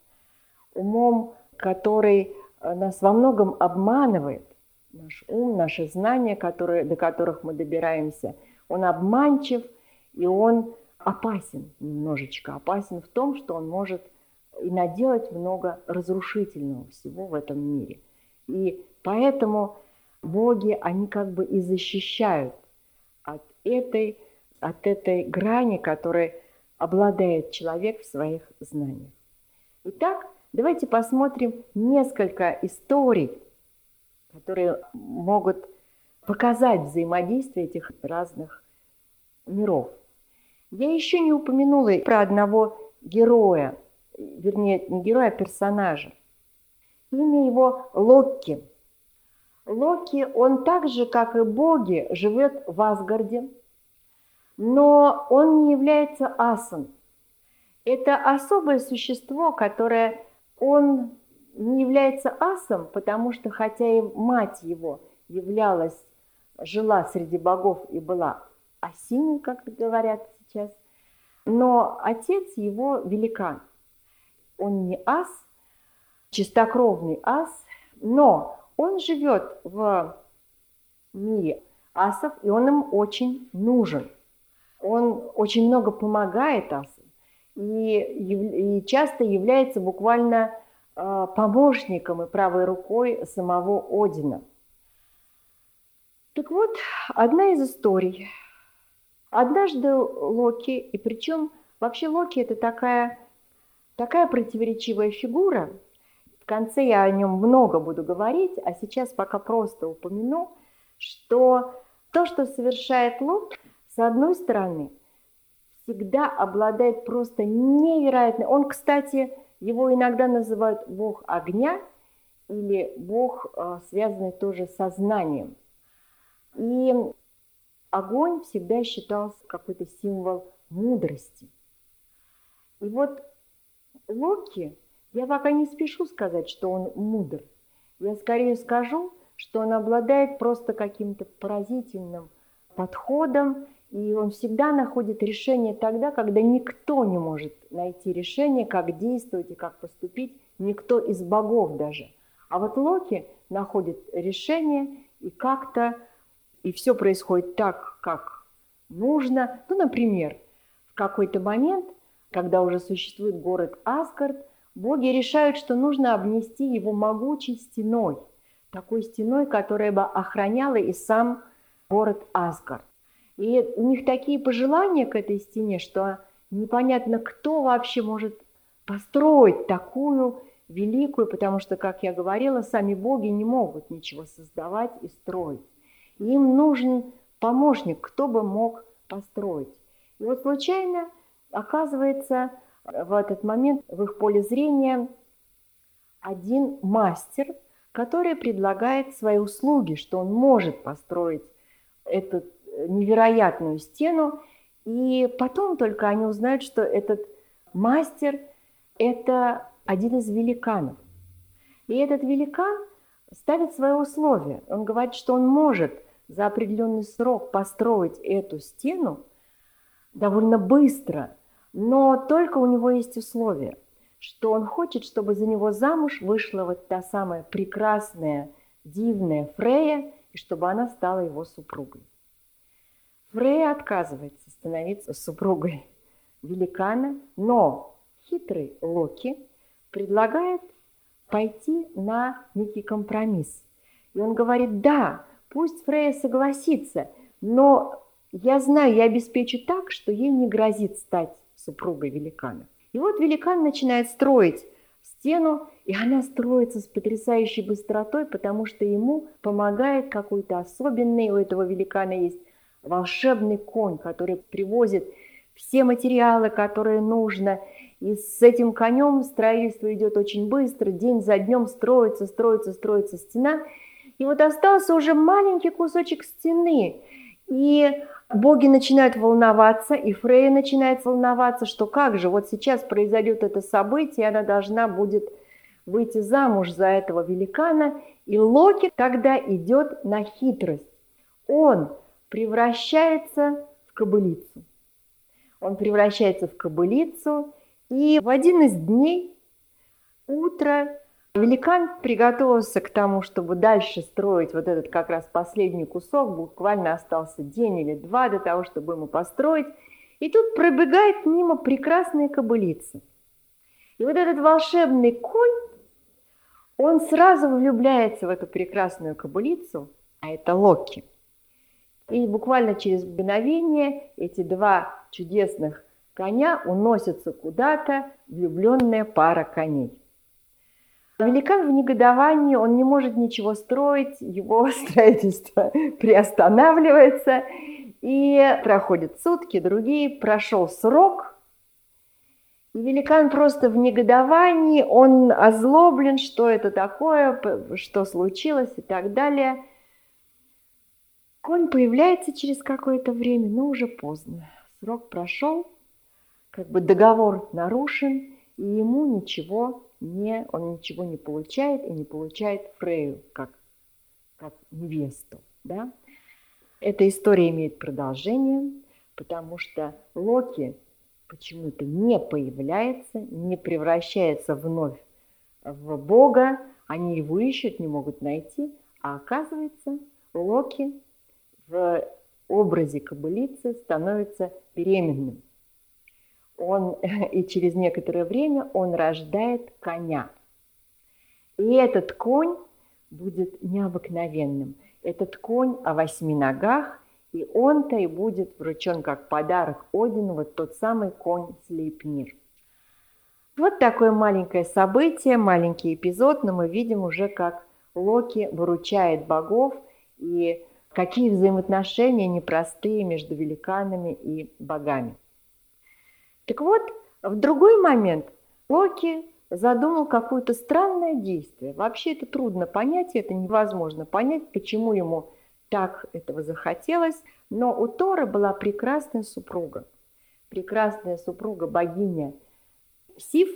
умом, который э, нас во многом обманывает, наш ум, наши знания, которые, до которых мы добираемся, он обманчив, и он опасен немножечко, опасен в том, что он может и наделать много разрушительного всего в этом мире. И поэтому боги, они как бы и защищают от этой, от этой грани, которой обладает человек в своих знаниях. Итак, давайте посмотрим несколько историй, которые могут показать взаимодействие этих разных миров. Я еще не упомянула про одного героя, вернее, не героя, а персонажа. Имя его Локки. Локи, он так же, как и боги, живет в Асгарде, но он не является асом. Это особое существо, которое он не является асом, потому что хотя и мать его являлась, жила среди богов и была осиной, как говорят сейчас. Но отец его великан. Он не ас, чистокровный ас, но он живет в мире асов, и он им очень нужен. Он очень много помогает асам и, и часто является буквально э, помощником и правой рукой самого Одина. Так вот, одна из историй – Однажды Локи, и причем вообще Локи это такая, такая противоречивая фигура, в конце я о нем много буду говорить, а сейчас пока просто упомяну, что то, что совершает Локи, с одной стороны, всегда обладает просто невероятной... Он, кстати, его иногда называют бог огня или бог, э, связанный тоже со знанием. И огонь всегда считался какой-то символ мудрости. И вот Локи, я пока не спешу сказать, что он мудр. Я скорее скажу, что он обладает просто каким-то поразительным подходом, и он всегда находит решение тогда, когда никто не может найти решение, как действовать и как поступить, никто из богов даже. А вот Локи находит решение и как-то и все происходит так, как нужно. Ну, например, В какой-то момент, когда уже существует город Асгард, боги решают, что нужно обнести его могучей стеной, такой стеной, которая бы охраняла и сам город Асгард. И у них такие пожелания к этой стене, что непонятно, кто вообще может построить такую великую, потому что, как я говорила, сами боги не могут ничего создавать и строить. Им нужен помощник, кто бы мог построить. И вот случайно оказывается в этот момент в их поле зрения один мастер, который предлагает свои услуги, что он может построить эту невероятную стену, и потом только они узнают, что этот мастер – это один из великанов. И этот великан ставит свои условия. Он говорит, что он может за определенный срок построить эту стену довольно быстро, но только у него есть условия, что он хочет, чтобы за него замуж вышла вот та самая прекрасная, дивная Фрея, и чтобы она стала его супругой. Фрея отказывается становиться супругой великана, но хитрый Локи предлагает пойти на некий компромисс. И он говорит, да, пусть Фрея согласится, но я знаю, я обеспечу так, что ей не грозит стать супругой великана. И вот великан начинает строить стену, и она строится с потрясающей быстротой, потому что ему помогает какой-то особенный, у этого великана есть волшебный конь, который привозит все материалы, которые нужно. И с этим конем строительство идет очень быстро, день за днем строится, строится, строится стена. И вот остался уже маленький кусочек стены. И боги начинают волноваться, и Фрея начинает волноваться, что как же, вот сейчас произойдет это событие, она должна будет выйти замуж за этого великана, и Локи тогда идет на хитрость. Он превращается в кобылицу. Он превращается в кобылицу, и в один из дней утро великан приготовился к тому, чтобы дальше строить вот этот как раз последний кусок. Буквально остался день или два до того, чтобы ему построить. И тут пробегает мимо прекрасная кобылица. И вот этот волшебный конь, он сразу влюбляется в эту прекрасную кобылицу, а это Локи – и буквально через мгновение эти два чудесных коня уносятся куда-то, влюбленная пара коней. Великан в негодовании, он не может ничего строить, его *laughs* строительство приостанавливается, и проходят сутки, другие, прошел срок, и великан просто в негодовании, он озлоблен, что это такое, что случилось и так далее – Конь появляется через какое-то время, но уже поздно. Срок прошел, как бы договор нарушен, и ему ничего не, он ничего не получает и не получает Фрею как, как невесту. Да? Эта история имеет продолжение, потому что Локи почему-то не появляется, не превращается вновь в Бога, они его ищут, не могут найти, а оказывается, Локи в образе кобылицы становится беременным. Он, *laughs* и через некоторое время он рождает коня. И этот конь будет необыкновенным. Этот конь о восьми ногах, и он-то и будет вручен как подарок Одину, вот тот самый конь Слейпнир. Вот такое маленькое событие, маленький эпизод, но мы видим уже, как Локи выручает богов и какие взаимоотношения непростые между великанами и богами. Так вот, в другой момент Локи задумал какое-то странное действие. Вообще это трудно понять, это невозможно понять, почему ему так этого захотелось. Но у Тора была прекрасная супруга. Прекрасная супруга богиня Сив.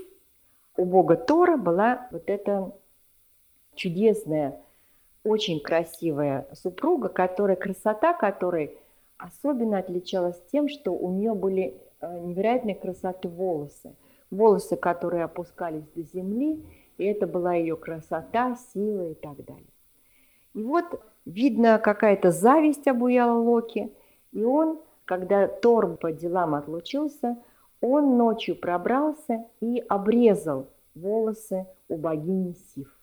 У бога Тора была вот эта чудесная очень красивая супруга, которая, красота которой особенно отличалась тем, что у нее были невероятной красоты волосы. Волосы, которые опускались до земли, и это была ее красота, сила и так далее. И вот видно, какая-то зависть обуяла Локи, и он когда Тор по делам отлучился, он ночью пробрался и обрезал волосы у богини Сив.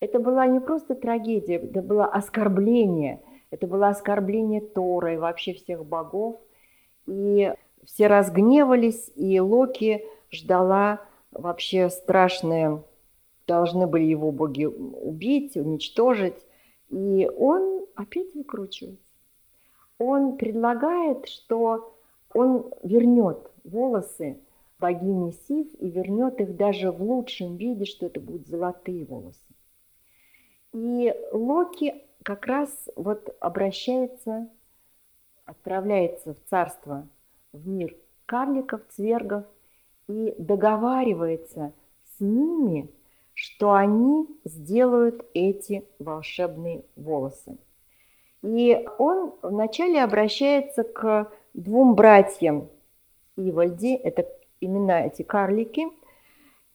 Это была не просто трагедия, это было оскорбление. Это было оскорбление Тора и вообще всех богов. И все разгневались, и Локи ждала вообще страшное, должны были его боги убить, уничтожить. И он опять выкручивается. Он предлагает, что он вернет волосы богини Сив и вернет их даже в лучшем виде, что это будут золотые волосы. И Локи как раз вот обращается, отправляется в царство, в мир карликов, цвергов и договаривается с ними, что они сделают эти волшебные волосы. И он вначале обращается к двум братьям Ивальди, это имена эти карлики,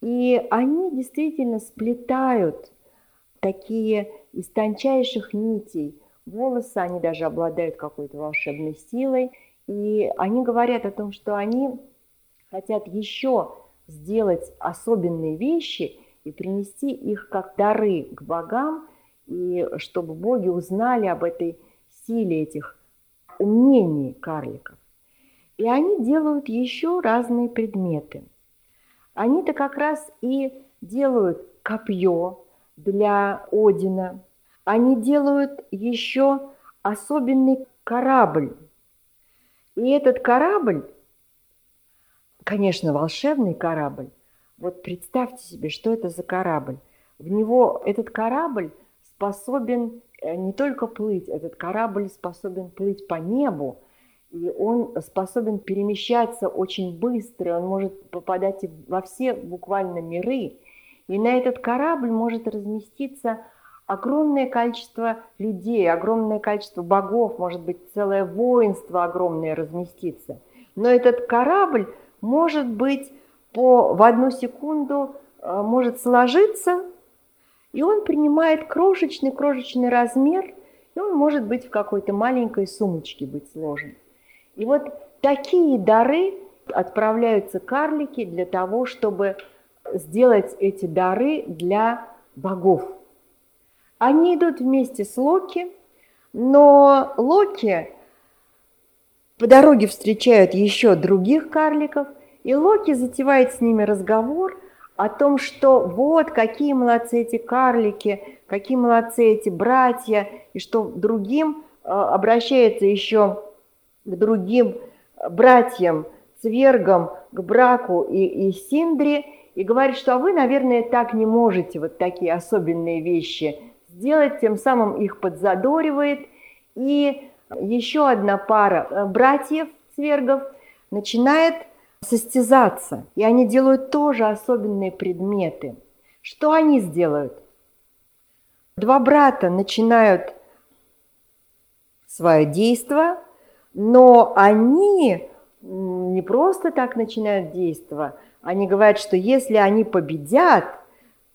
и они действительно сплетают такие из тончайших нитей волосы, они даже обладают какой-то волшебной силой, и они говорят о том, что они хотят еще сделать особенные вещи и принести их как дары к богам, и чтобы боги узнали об этой силе этих умений карликов. И они делают еще разные предметы. Они-то как раз и делают копье, для Одина. Они делают еще особенный корабль. И этот корабль, конечно, волшебный корабль. Вот представьте себе, что это за корабль. В него этот корабль способен э, не только плыть, этот корабль способен плыть по небу, и он способен перемещаться очень быстро, он может попадать во все буквально миры. И на этот корабль может разместиться огромное количество людей, огромное количество богов, может быть, целое воинство огромное разместится. Но этот корабль может быть по, в одну секунду э, может сложиться, и он принимает крошечный-крошечный размер, и он может быть в какой-то маленькой сумочке быть сложен. И вот такие дары отправляются карлики для того, чтобы сделать эти дары для богов. Они идут вместе с Локи, но Локи по дороге встречают еще других карликов, и Локи затевает с ними разговор о том, что вот какие молодцы эти карлики, какие молодцы эти братья, и что другим э, обращается еще к другим братьям, цвергам, к браку и, и Синдре, и говорит, что а вы, наверное, так не можете вот такие особенные вещи сделать, тем самым их подзадоривает. И еще одна пара э, братьев свергов начинает состязаться, и они делают тоже особенные предметы. Что они сделают? Два брата начинают свое действие, но они не просто так начинают действовать, они говорят, что если они победят,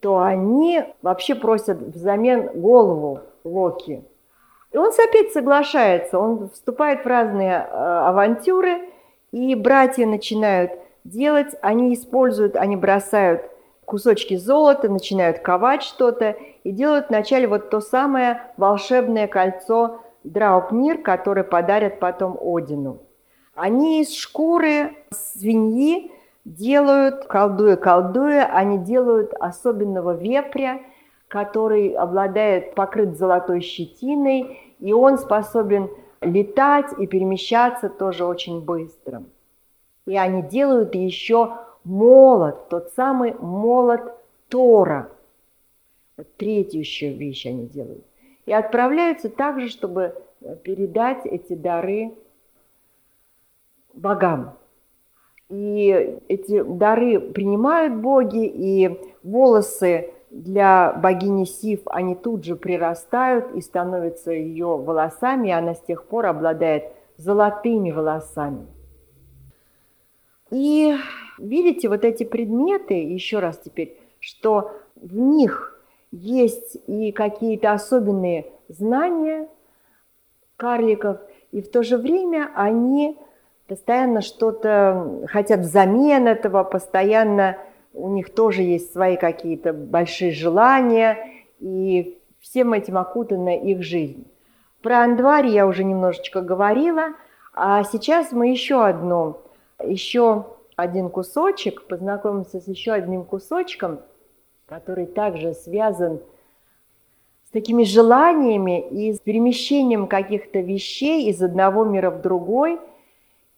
то они вообще просят взамен голову Локи. И он опять соглашается, он вступает в разные э, авантюры, и братья начинают делать, они используют, они бросают кусочки золота, начинают ковать что-то и делают вначале вот то самое волшебное кольцо Драупнир, которое подарят потом Одину. Они из шкуры свиньи делают, колдуя-колдуя, они делают особенного вепря, который обладает, покрыт золотой щетиной, и он способен летать и перемещаться тоже очень быстро. И они делают еще молот, тот самый молот Тора. Третью еще вещь они делают. И отправляются также, чтобы передать эти дары богам. И эти дары принимают боги, и волосы для богини Сив, они тут же прирастают и становятся ее волосами, и она с тех пор обладает золотыми волосами. И видите, вот эти предметы, еще раз теперь, что в них есть и какие-то особенные знания карликов, и в то же время они постоянно что-то хотят взамен этого, постоянно у них тоже есть свои какие-то большие желания, и всем этим окутана их жизнь. Про Андвари я уже немножечко говорила, а сейчас мы еще одну, еще один кусочек, познакомимся с еще одним кусочком, который также связан с такими желаниями и с перемещением каких-то вещей из одного мира в другой.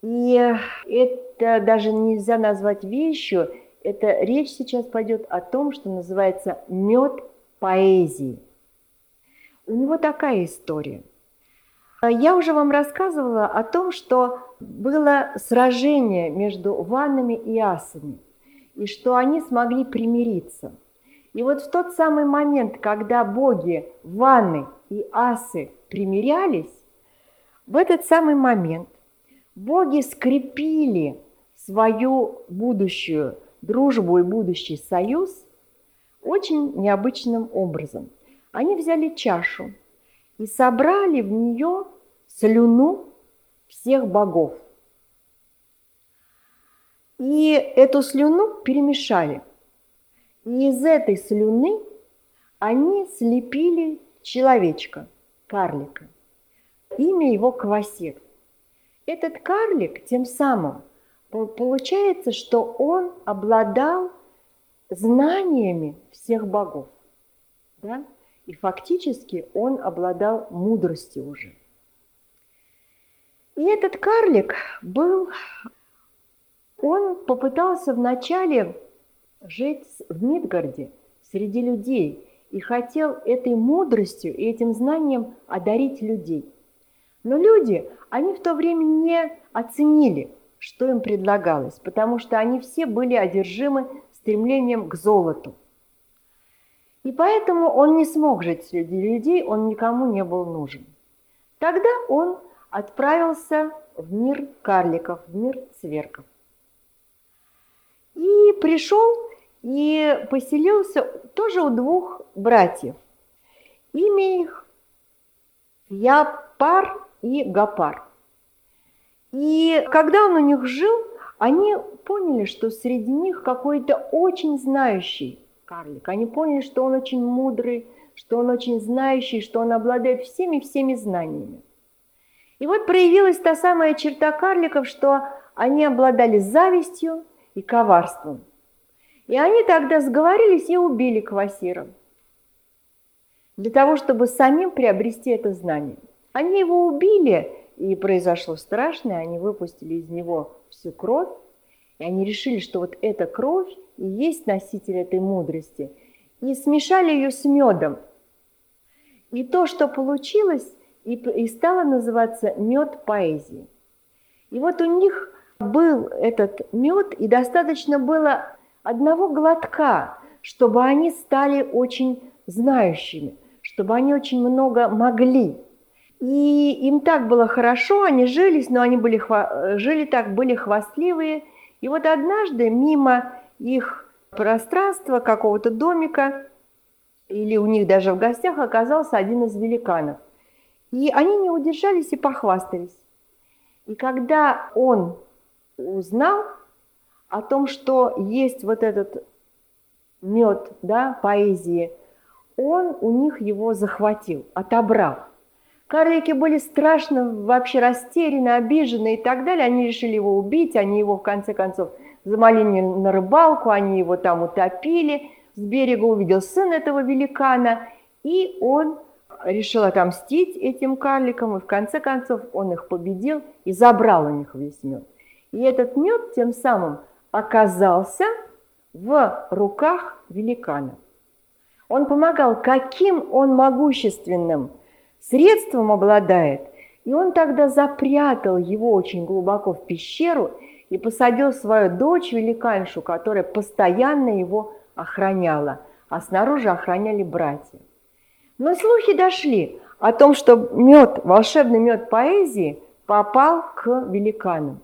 И это даже нельзя назвать вещью, это речь сейчас пойдет о том, что называется мед поэзии. У него такая история. Я уже вам рассказывала о том, что было сражение между ваннами и асами, и что они смогли примириться. И вот в тот самый момент, когда боги ванны и асы примирялись, в этот самый момент боги скрепили свою будущую дружбу и будущий союз очень необычным образом. Они взяли чашу и собрали в нее слюну всех богов. И эту слюну перемешали. И из этой слюны они слепили человечка, карлика. Имя его Квасир. Этот карлик тем самым получается, что он обладал знаниями всех богов. Да? И фактически он обладал мудростью уже. И этот карлик был, он попытался вначале жить в Мидгарде среди людей и хотел этой мудростью и этим знанием одарить людей. Но люди, они в то время не оценили, что им предлагалось, потому что они все были одержимы стремлением к золоту. И поэтому он не смог жить среди людей, он никому не был нужен. Тогда он отправился в мир карликов, в мир цверков. И пришел и поселился тоже у двух братьев. Имя их Япар и Гапар. И когда он у них жил, они поняли, что среди них какой-то очень знающий карлик. Они поняли, что он очень мудрый, что он очень знающий, что он обладает всеми-всеми знаниями. И вот проявилась та самая черта карликов, что они обладали завистью и коварством. И они тогда сговорились и убили Квасира для того, чтобы самим приобрести это знание. Они его убили, и произошло страшное, они выпустили из него всю кровь, и они решили, что вот эта кровь и есть носитель этой мудрости, и смешали ее с медом. И то, что получилось, и, и стала называться мед поэзии. И вот у них был этот мед, и достаточно было одного глотка, чтобы они стали очень знающими, чтобы они очень много могли. И им так было хорошо, они жились, но они были, жили так, были хвастливые. И вот однажды мимо их пространства, какого-то домика, или у них даже в гостях оказался один из великанов. И они не удержались и похвастались. И когда он узнал о том, что есть вот этот мед да, поэзии, он у них его захватил, отобрал. Карлики были страшно вообще растеряны, обижены и так далее. Они решили его убить, они его в конце концов замолили на рыбалку, они его там утопили. С берега увидел сын этого великана, и он решил отомстить этим карликам, и в конце концов он их победил и забрал у них весь мед. И этот мед тем самым оказался в руках великана. Он помогал, каким он могущественным средством обладает. И он тогда запрятал его очень глубоко в пещеру и посадил свою дочь великаншу, которая постоянно его охраняла, а снаружи охраняли братья. Но слухи дошли о том, что мед, волшебный мед поэзии попал к великанам.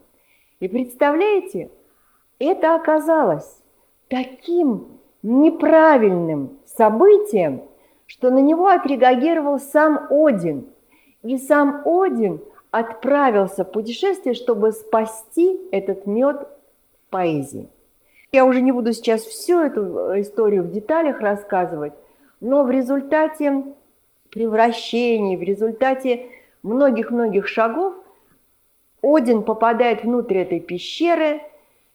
И представляете, это оказалось таким неправильным событием, что на него отреагировал сам Один. И сам Один отправился в путешествие, чтобы спасти этот мед поэзии. Я уже не буду сейчас всю эту историю в деталях рассказывать, но в результате превращений, в результате многих-многих шагов Один попадает внутрь этой пещеры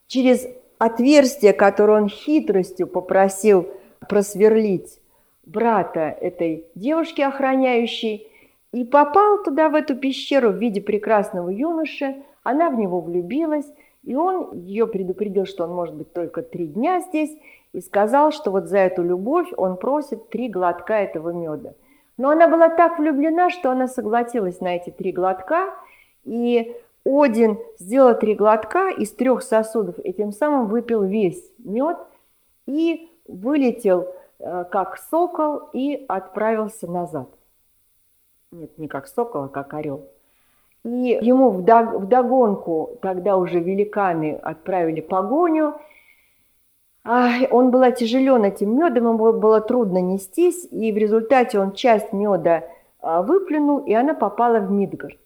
через отверстие, которое он хитростью попросил просверлить брата этой девушки охраняющей, и попал туда, в эту пещеру, в виде прекрасного юноши. Она в него влюбилась, и он ее предупредил, что он может быть только три дня здесь, и сказал, что вот за эту любовь он просит три глотка этого меда. Но она была так влюблена, что она согласилась на эти три глотка, и Один сделал три глотка из трех сосудов, и тем самым выпил весь мед и вылетел как сокол и отправился назад. Нет, не как сокол, а как орел. И ему вдогонку тогда уже великаны отправили погоню. Он был отяжелен этим медом, ему было трудно нестись, и в результате он часть меда а, выплюнул, и она попала в Мидгард.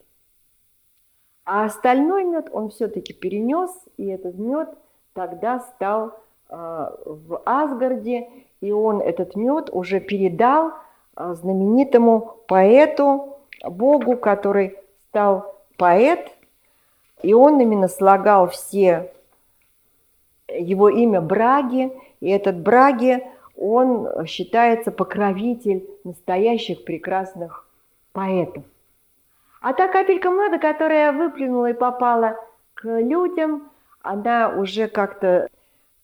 А остальной мед он все-таки перенес, и этот мед тогда стал а, в Асгарде, и он этот мед уже передал а, знаменитому поэту, богу, который стал поэт, и он именно слагал все его имя Браги, и этот Браги, он считается покровитель настоящих прекрасных поэтов. А та капелька меда, которая выплюнула и попала к людям, она уже как-то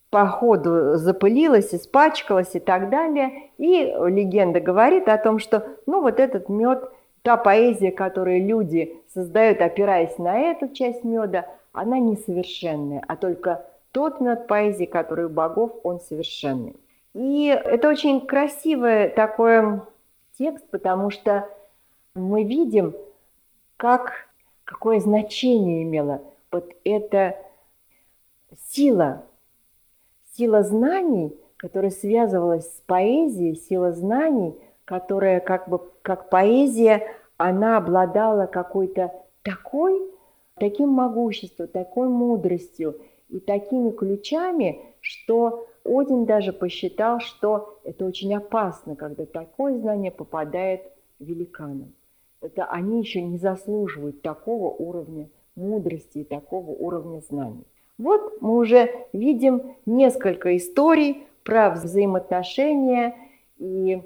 по ходу запылилась, испачкалась и так далее. И легенда говорит о том, что ну вот этот мед, та поэзия, которую люди создают, опираясь на эту часть меда, она несовершенная, а только тот мед поэзии, который у богов, он совершенный. И это очень красивый такой текст, потому что мы видим, как, какое значение имела вот эта сила сила знаний, которая связывалась с поэзией, сила знаний, которая как бы как поэзия, она обладала какой-то такой, таким могуществом, такой мудростью и такими ключами, что Один даже посчитал, что это очень опасно, когда такое знание попадает великанам. Это они еще не заслуживают такого уровня мудрости и такого уровня знаний. Вот мы уже видим несколько историй про взаимоотношения и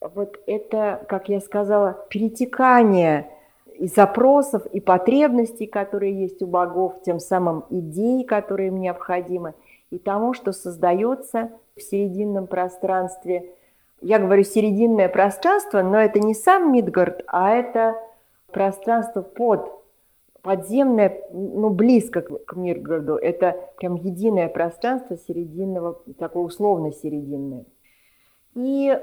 вот это, как я сказала, перетекание и запросов, и потребностей, которые есть у богов, тем самым идей, которые им необходимы, и тому, что создается в серединном пространстве. Я говорю серединное пространство, но это не сам Мидгард, а это пространство под подземное, ну, близко к Миргороду. Это прям единое пространство серединного, такое условно серединное. И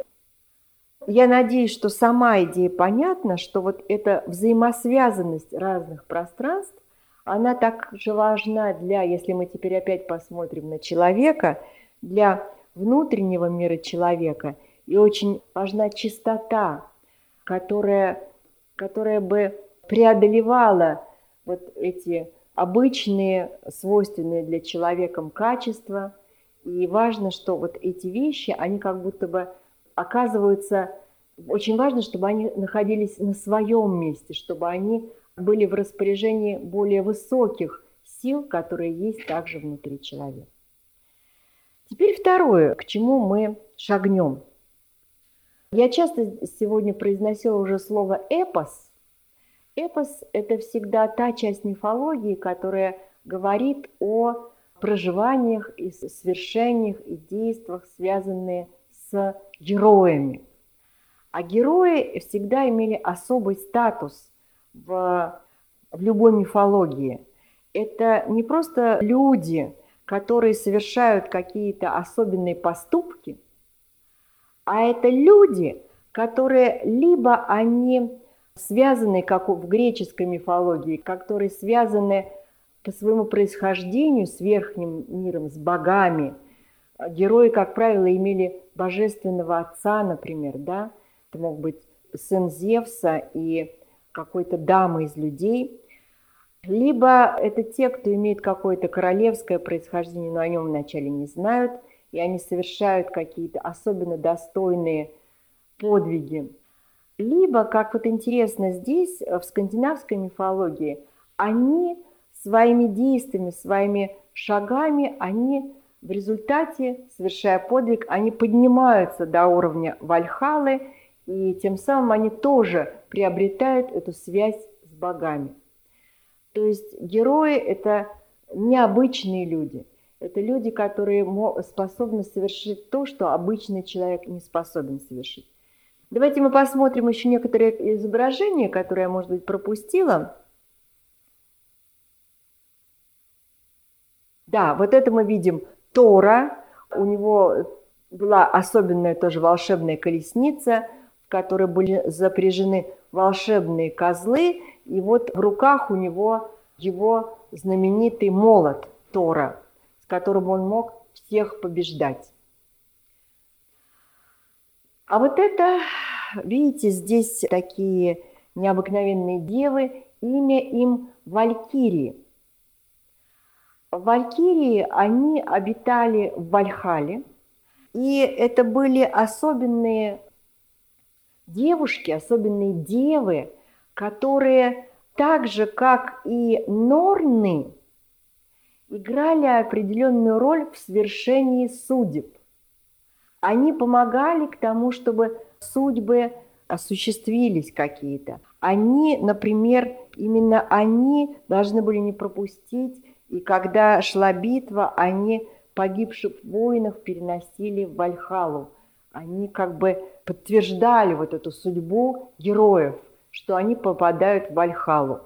я надеюсь, что сама идея понятна, что вот эта взаимосвязанность разных пространств, она так же важна для, если мы теперь опять посмотрим на человека, для внутреннего мира человека. И очень важна чистота, которая, которая бы преодолевала вот эти обычные, свойственные для человека качества. И важно, что вот эти вещи, они как будто бы оказываются... Очень важно, чтобы они находились на своем месте, чтобы они были в распоряжении более высоких сил, которые есть также внутри человека. Теперь второе, к чему мы шагнем. Я часто сегодня произносила уже слово «эпос», Эпос – это всегда та часть мифологии, которая говорит о проживаниях и свершениях и действиях, связанные с героями. А герои всегда имели особый статус в, в любой мифологии. Это не просто люди, которые совершают какие-то особенные поступки, а это люди, которые либо они связанные, как в греческой мифологии, которые связаны по своему происхождению с верхним миром, с богами. Герои, как правило, имели божественного отца, например, да, это мог быть сын Зевса, и какой-то дамы из людей, либо это те, кто имеет какое-то королевское происхождение, но о нем вначале не знают, и они совершают какие-то особенно достойные подвиги. Либо, как вот интересно здесь, в скандинавской мифологии, они своими действиями, своими шагами, они в результате, совершая подвиг, они поднимаются до уровня Вальхалы, и тем самым они тоже приобретают эту связь с богами. То есть герои – это необычные люди. Это люди, которые способны совершить то, что обычный человек не способен совершить. Давайте мы посмотрим еще некоторые изображения, которые я, может быть, пропустила. Да, вот это мы видим Тора. У него была особенная тоже волшебная колесница, в которой были запряжены волшебные козлы, и вот в руках у него его знаменитый молот Тора, с которым он мог всех побеждать. А вот это, видите, здесь такие необыкновенные девы, имя им Валькирии. Валькирии, они обитали в Вальхале, и это были особенные девушки, особенные девы, которые так же, как и Норны, играли определенную роль в свершении судеб. Они помогали к тому, чтобы судьбы осуществились какие-то. Они, например, именно они должны были не пропустить, и когда шла битва, они погибших воинов переносили в Вальхалу. Они как бы подтверждали вот эту судьбу героев что они попадают в Вальхалу.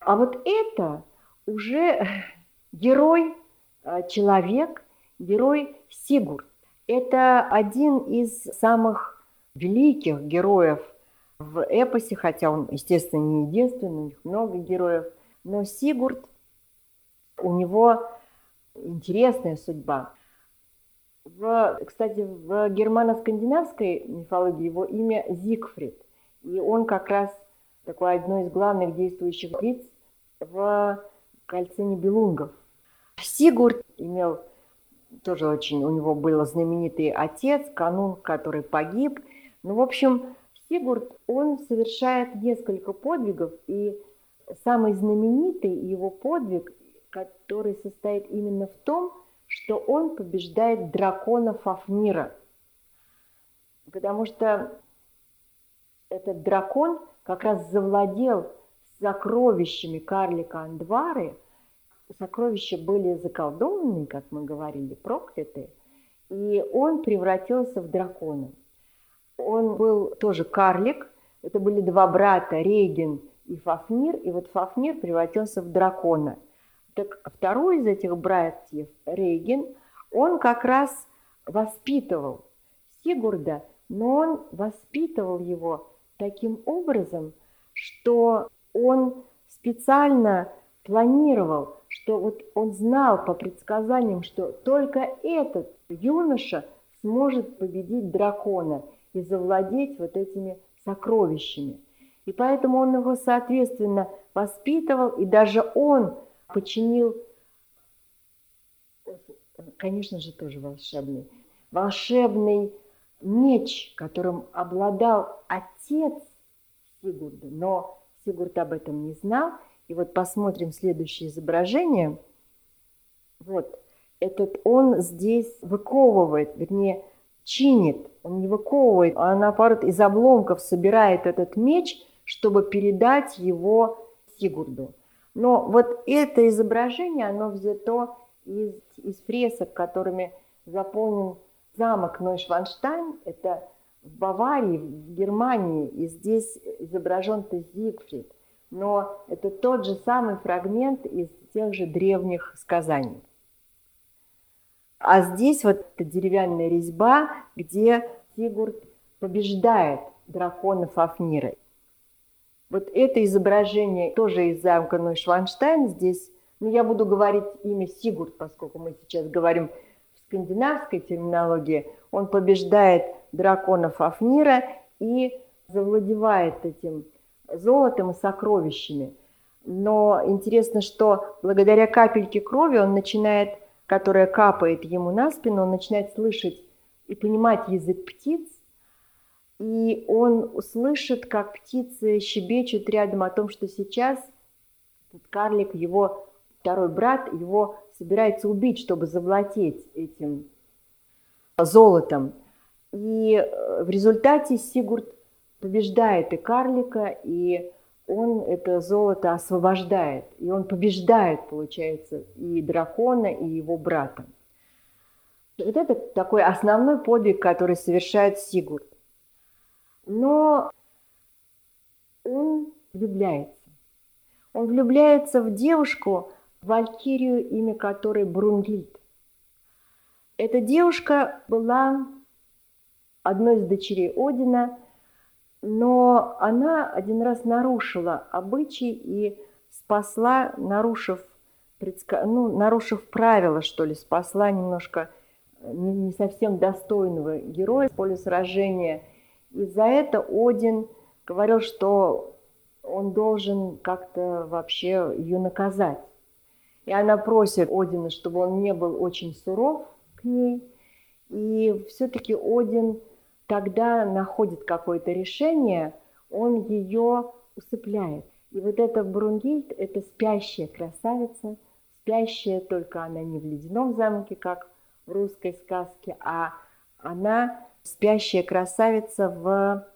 А вот это уже *laughs* герой, э, человек, герой Сигурд. Это один из самых великих героев в эпосе, хотя он, естественно, не единственный, у них много героев. Но Сигурд, у него интересная судьба. В, кстати, в германо-скандинавской мифологии его имя Зигфрид. И он как раз такой одно из главных действующих лиц в кольце Нибелунгов. Сигурд имел тоже очень, у него был знаменитый отец, канун, который погиб. Ну, в общем, Сигурд, он совершает несколько подвигов, и самый знаменитый его подвиг, который состоит именно в том, что он побеждает дракона Фафнира. Потому что этот дракон как раз завладел сокровищами карлика Андвары. Сокровища были заколдованы, как мы говорили, прокляты, и он превратился в дракона. Он был тоже карлик, это были два брата, Реген и Фафнир, и вот Фафнир превратился в дракона. Так второй из этих братьев, Реген, он как раз воспитывал Сигурда, но он воспитывал его таким образом, что он специально планировал, что вот он знал по предсказаниям, что только этот юноша сможет победить дракона и завладеть вот этими сокровищами. И поэтому он его, соответственно, воспитывал, и даже он починил, конечно же, тоже волшебный, волшебный меч, которым обладал отец Сигурда, но Сигурд об этом не знал. И вот посмотрим следующее изображение. Вот, этот он здесь выковывает, вернее, чинит, он не выковывает, а наоборот из обломков собирает этот меч, чтобы передать его Сигурду. Но вот это изображение, оно взято из, из фресок, которыми заполнен замок Нойшванштайн – это в Баварии, в Германии, и здесь изображен-то Зигфрид. Но это тот же самый фрагмент из тех же древних сказаний. А здесь вот эта деревянная резьба, где Сигурд побеждает дракона Фафнира. Вот это изображение тоже из замка Нойшванштайн здесь, ну я буду говорить имя Сигурд, поскольку мы сейчас говорим скандинавской терминологии, он побеждает дракона Фафнира и завладевает этим золотом и сокровищами. Но интересно, что благодаря капельке крови он начинает, которая капает ему на спину, он начинает слышать и понимать язык птиц, и он услышит, как птицы щебечут рядом о том, что сейчас этот карлик, его второй брат, его собирается убить, чтобы завладеть этим золотом. И э, в результате Сигурд побеждает и карлика, и он это золото освобождает. И он побеждает, получается, и дракона, и его брата. Вот это такой основной подвиг, который совершает Сигурд. Но он влюбляется. Он влюбляется в девушку, валькирию, имя которой Брунгильд. Эта девушка была одной из дочерей Одина, но она один раз нарушила обычай и спасла, нарушив, ну, нарушив правила, что ли, спасла немножко не совсем достойного героя в поле сражения. И за это Один говорил, что он должен как-то вообще ее наказать. И она просит Одина, чтобы он не был очень суров к ней. И все-таки Один тогда находит какое-то решение, он ее усыпляет. И вот эта Брунгильд – это спящая красавица, спящая, только она не в ледяном замке, как в русской сказке, а она спящая красавица в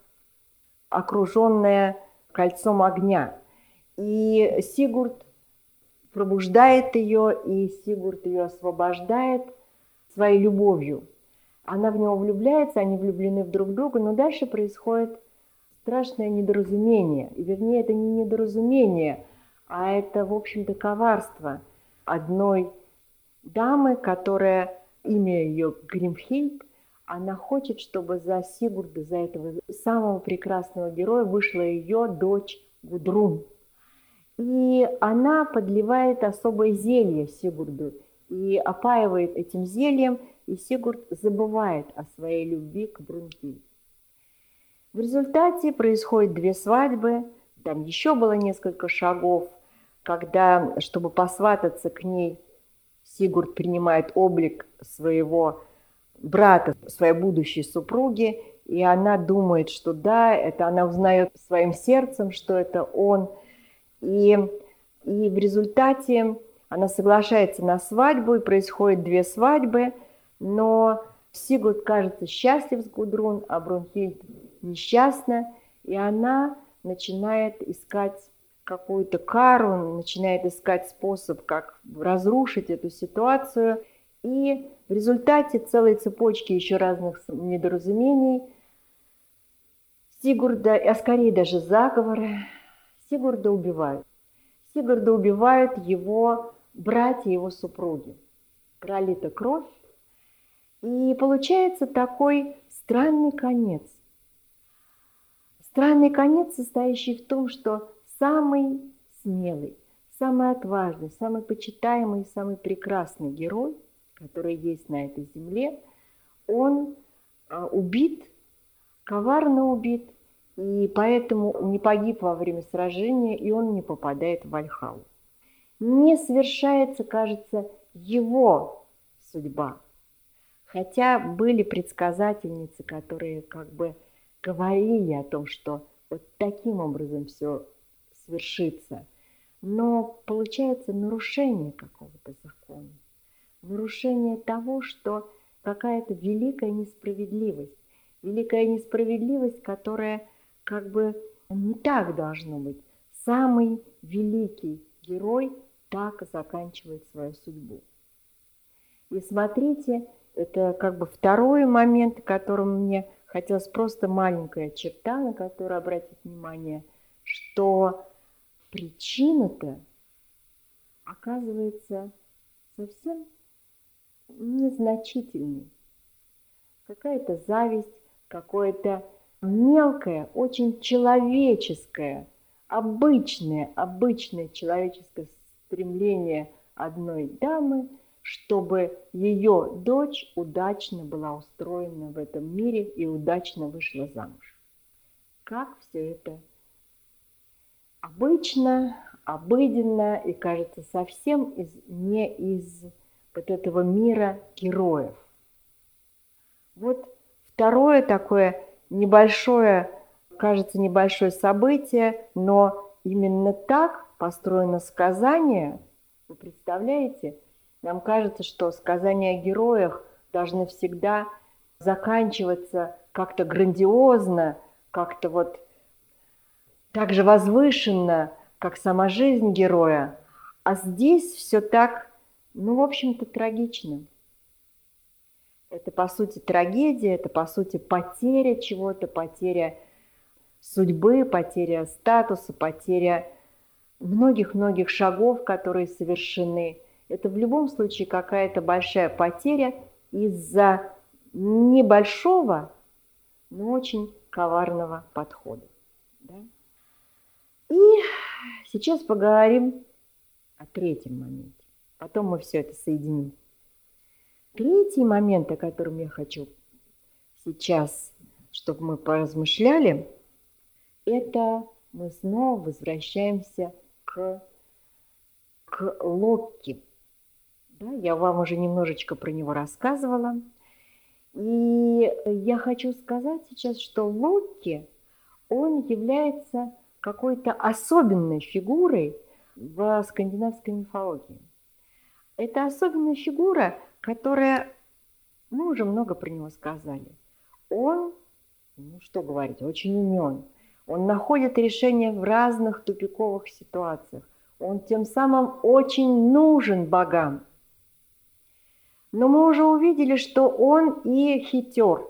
окруженная кольцом огня. И Сигурд пробуждает ее, и Сигурд ее освобождает своей любовью. Она в него влюбляется, они влюблены в друг друга, но дальше происходит страшное недоразумение. И вернее, это не недоразумение, а это, в общем-то, коварство одной дамы, которая, имя ее Гримхильд, она хочет, чтобы за Сигурда, за этого самого прекрасного героя вышла ее дочь Гудрун. И она подливает особое зелье Сигурду и опаивает этим зельем, и Сигурд забывает о своей любви к Брунхильд. В результате происходит две свадьбы, там еще было несколько шагов, когда, чтобы посвататься к ней, Сигурд принимает облик своего брата, своей будущей супруги, и она думает, что да, это она узнает своим сердцем, что это он – и, и в результате она соглашается на свадьбу, и происходит две свадьбы, но Сигурд кажется счастлив с Гудрун, а Брунхильд несчастна, и она начинает искать какую-то кару, начинает искать способ, как разрушить эту ситуацию. И в результате целой цепочки еще разных недоразумений Сигурда, а скорее даже заговора, Сигурда убивают. Сигурда убивают его братья, его супруги. Пролита кровь. И получается такой странный конец. Странный конец, состоящий в том, что самый смелый, самый отважный, самый почитаемый, самый прекрасный герой, который есть на этой земле, он а, убит, коварно убит – и поэтому не погиб во время сражения, и он не попадает в Вальхалу. Не совершается, кажется, его судьба. Хотя были предсказательницы, которые как бы говорили о том, что вот таким образом все свершится. Но получается нарушение какого-то закона, нарушение того, что какая-то великая несправедливость, великая несправедливость, которая как бы не так должно быть. Самый великий герой так заканчивает свою судьбу. И смотрите, это как бы второй момент, которым мне хотелось просто маленькая черта, на которую обратить внимание, что причина-то оказывается совсем незначительной. Какая-то зависть, какое-то мелкое, очень человеческое, обычное, обычное человеческое стремление одной дамы, чтобы ее дочь удачно была устроена в этом мире и удачно вышла замуж. как все это обычно, обыденно и кажется совсем из, не из вот этого мира героев. Вот второе такое небольшое, кажется, небольшое событие, но именно так построено сказание. Вы представляете? Нам кажется, что сказания о героях должны всегда заканчиваться как-то грандиозно, как-то вот так же возвышенно, как сама жизнь героя. А здесь все так, ну, в общем-то, трагично. Это, по сути, трагедия, это, по сути, потеря чего-то, потеря судьбы, потеря статуса, потеря многих-многих шагов, которые совершены. Это в любом случае какая-то большая потеря из-за небольшого, но очень коварного подхода. Да? И сейчас поговорим о третьем моменте. Потом мы все это соединим. Третий момент, о котором я хочу сейчас, чтобы мы поразмышляли, это мы снова возвращаемся к, к Локки. Да, я вам уже немножечко про него рассказывала. И я хочу сказать сейчас, что Локки, он является какой-то особенной фигурой в скандинавской мифологии. Это особенная фигура, которая, мы уже много про него сказали. Он, ну что говорить, очень умен. Он находит решения в разных тупиковых ситуациях. Он тем самым очень нужен богам. Но мы уже увидели, что он и хитер.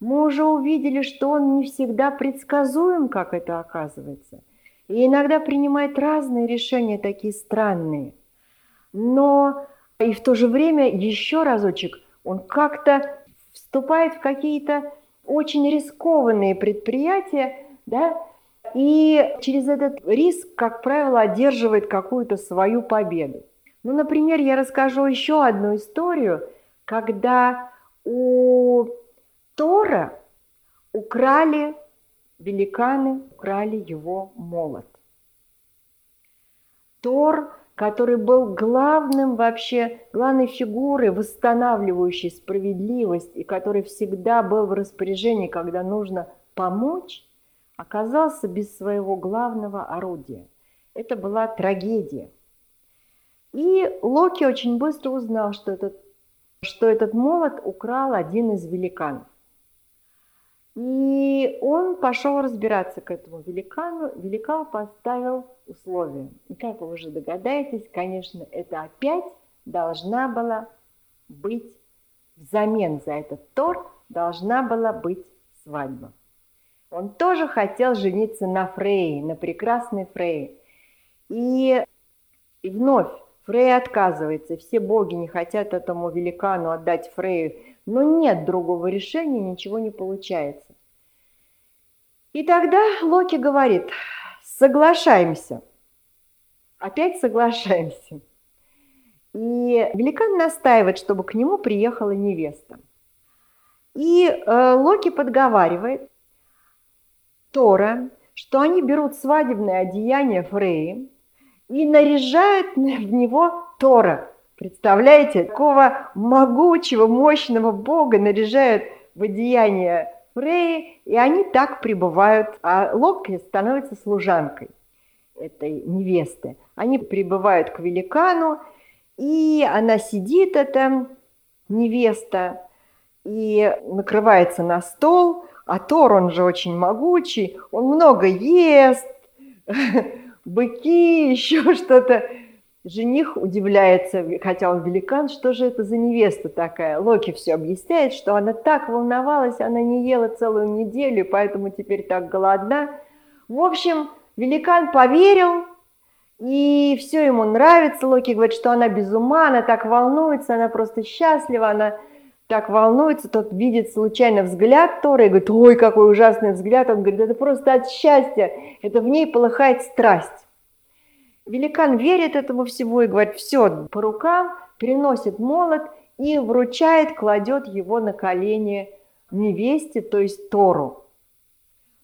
Мы уже увидели, что он не всегда предсказуем, как это оказывается. И иногда принимает разные решения, такие странные. Но и в то же время, еще разочек, он как-то вступает в какие-то очень рискованные предприятия, да, и через этот риск, как правило, одерживает какую-то свою победу. Ну, например, я расскажу еще одну историю, когда у Тора украли, великаны украли его молот. Тор, который был главным вообще, главной фигурой, восстанавливающей справедливость, и который всегда был в распоряжении, когда нужно помочь, оказался без своего главного орудия. Это была трагедия. И Локи очень быстро узнал, что этот, что этот молот украл один из великанов. И он пошел разбираться к этому великану. Великан поставил условия. И как вы уже догадаетесь, конечно, это опять должна была быть взамен за этот торт должна была быть свадьба. Он тоже хотел жениться на Фрейе, на прекрасной Фрейе. И, и вновь Фрей отказывается, все боги не хотят этому великану отдать Фрею, но нет другого решения, ничего не получается. И тогда Локи говорит, соглашаемся. Опять соглашаемся. И великан настаивает, чтобы к нему приехала невеста. И э, Локи подговаривает Тора, что они берут свадебное одеяние Фреи, и наряжают в него Тора. Представляете, такого могучего, мощного бога наряжают в одеяние Фреи, и они так пребывают, а Локки становится служанкой этой невесты. Они прибывают к великану, и она сидит, эта невеста, и накрывается на стол, а Тор, он же очень могучий, он много ест, *laughs* быки, *laughs* еще что-то. Жених удивляется, хотя он великан, что же это за невеста такая. Локи все объясняет, что она так волновалась, она не ела целую неделю, поэтому теперь так голодна. В общем, великан поверил, и все ему нравится. Локи говорит, что она без ума, она так волнуется, она просто счастлива, она так волнуется, тот видит случайно взгляд Тора и говорит, ой, какой ужасный взгляд. Он говорит, это просто от счастья, это в ней полыхает страсть. Великан верит этому всего и говорит, все, по рукам, переносит молот и вручает, кладет его на колени невесте, то есть Тору.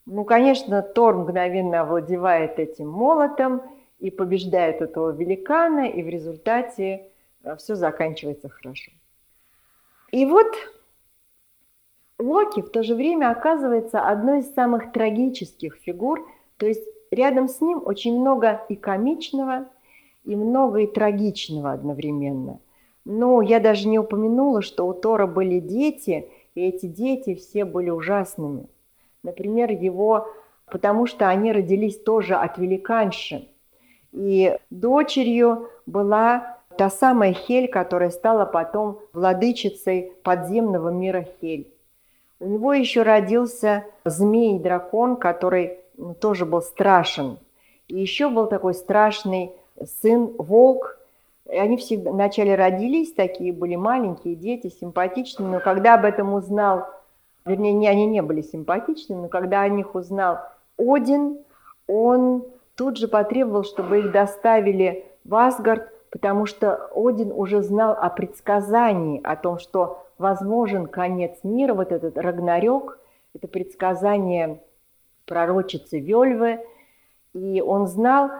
Ну, конечно, Тор мгновенно овладевает этим молотом и побеждает этого великана, и в результате э, все заканчивается хорошо. И вот Локи в то же время оказывается одной из самых трагических фигур, то есть рядом с ним очень много и комичного, и много и трагичного одновременно. Но я даже не упомянула, что у Тора были дети, и эти дети все были ужасными. Например, его, потому что они родились тоже от великанши. И дочерью была та самая Хель, которая стала потом владычицей подземного мира Хель. У него еще родился змей-дракон, который ну, тоже был страшен. И еще был такой страшный сын волк. И они всегда вначале родились, такие были маленькие дети, симпатичные, но когда об этом узнал, вернее, не, они не были симпатичными, но когда о них узнал Один, он тут же потребовал, чтобы их доставили в Асгард, потому что Один уже знал о предсказании, о том, что возможен конец мира, вот этот Рагнарёк, это предсказание пророчицы Вельвы, и он знал,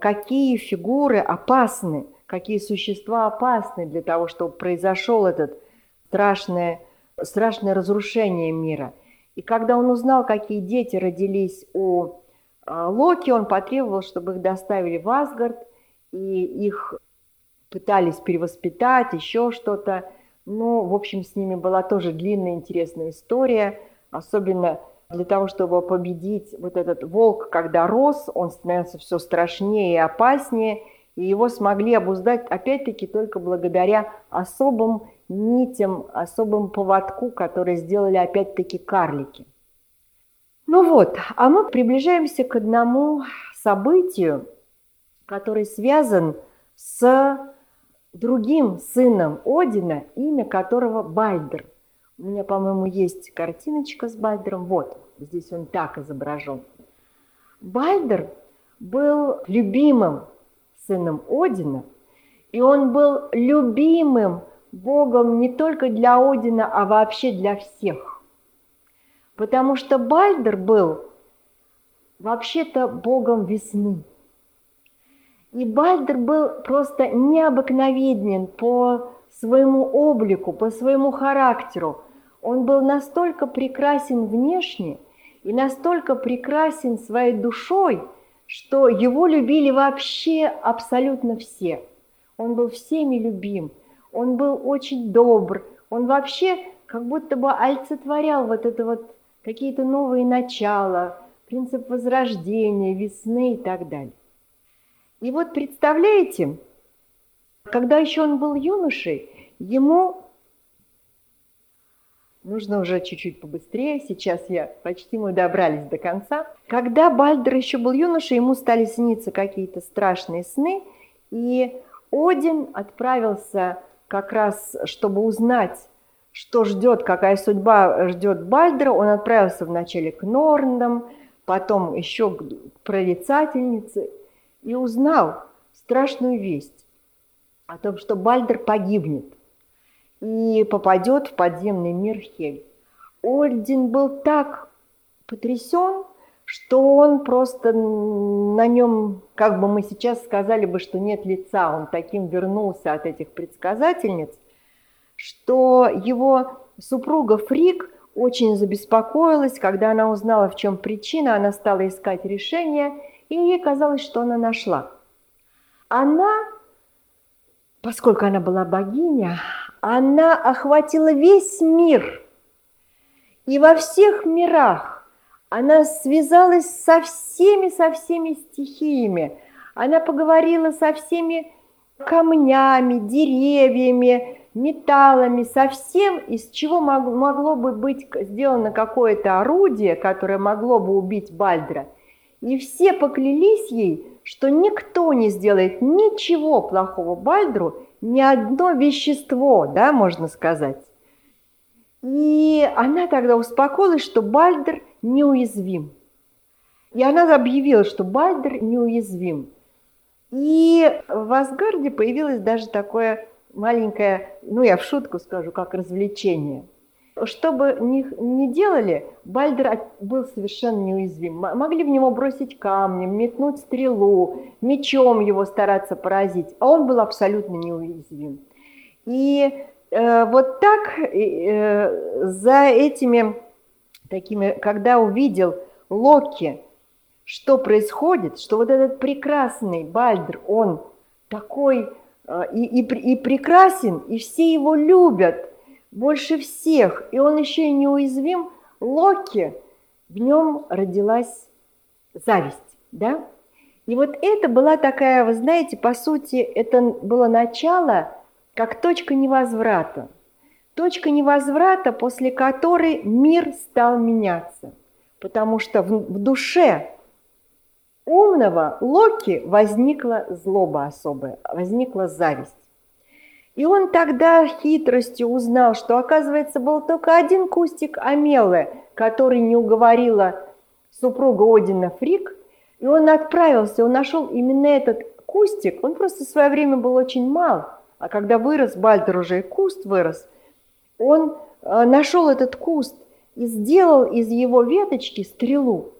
какие фигуры опасны, какие существа опасны для того, чтобы произошел этот страшное, страшное разрушение мира. И когда он узнал, какие дети родились у а, Локи, он потребовал, чтобы их доставили в Асгард, и их пытались перевоспитать, еще что-то. Ну, в общем, с ними была тоже длинная интересная история, особенно для того, чтобы победить вот этот волк, когда рос, он становился все страшнее и опаснее, и его смогли обуздать, опять-таки, только благодаря особым нитям, особым поводку, которые сделали, опять-таки, карлики. Ну вот, а мы приближаемся к одному событию, который связан с другим сыном Одина, имя которого Бальдер. У меня, по-моему, есть картиночка с Бальдером. Вот, здесь он так изображен. Бальдер был любимым сыном Одина, и он был любимым богом не только для Одина, а вообще для всех. Потому что Бальдер был вообще-то богом весны – и Бальдер был просто необыкновенен по своему облику, по своему характеру. Он был настолько прекрасен внешне и настолько прекрасен своей душой, что его любили вообще абсолютно все. Он был всеми любим, он был очень добр, он вообще как будто бы олицетворял вот это вот какие-то новые начала, принцип возрождения, весны и так далее. И вот представляете, когда еще он был юношей, ему нужно уже чуть-чуть побыстрее, сейчас я почти мы добрались до конца. Когда Бальдер еще был юношей, ему стали сниться какие-то страшные сны, и Один отправился как раз, чтобы узнать, что ждет, какая судьба ждет Бальдера, он отправился вначале к Норндам, потом еще к прорицательнице, и узнал страшную весть о том, что Бальдер погибнет и попадет в подземный мир Хель. Ольдин был так потрясен, что он просто на нем, как бы мы сейчас сказали бы, что нет лица, он таким вернулся от этих предсказательниц, что его супруга Фрик очень забеспокоилась, когда она узнала, в чем причина, она стала искать решение – и ей казалось, что она нашла. Она, поскольку она была богиня, она охватила весь мир. И во всех мирах она связалась со всеми, со всеми стихиями. Она поговорила со всеми камнями, деревьями, металлами, со всем, из чего могло бы быть сделано какое-то орудие, которое могло бы убить Бальдра – и все поклялись ей, что никто не сделает ничего плохого Бальдру, ни одно вещество, да, можно сказать. И она тогда успокоилась, что Бальдр неуязвим. И она объявила, что Бальдр неуязвим. И в Асгарде появилось даже такое маленькое, ну я в шутку скажу, как развлечение. Что бы ни, ни делали, Бальдер был совершенно неуязвим. Могли в него бросить камнем, метнуть стрелу, мечом его стараться поразить, а он был абсолютно неуязвим. И э, вот так э, за этими такими, когда увидел Локи, что происходит, что вот этот прекрасный Бальдер, он такой э, и, и, и прекрасен, и все его любят, больше всех, и он еще и неуязвим, Локи, в нем родилась зависть, да? И вот это была такая, вы знаете, по сути, это было начало как точка невозврата. Точка невозврата, после которой мир стал меняться. Потому что в, в душе умного Локи возникла злоба особая, возникла зависть. И он тогда хитростью узнал, что, оказывается, был только один кустик Амелы, который не уговорила супруга Одина Фрик, и он отправился, он нашел именно этот кустик, он просто в свое время был очень мал, а когда вырос, Бальдер уже и куст вырос, он э, нашел этот куст и сделал из его веточки стрелу,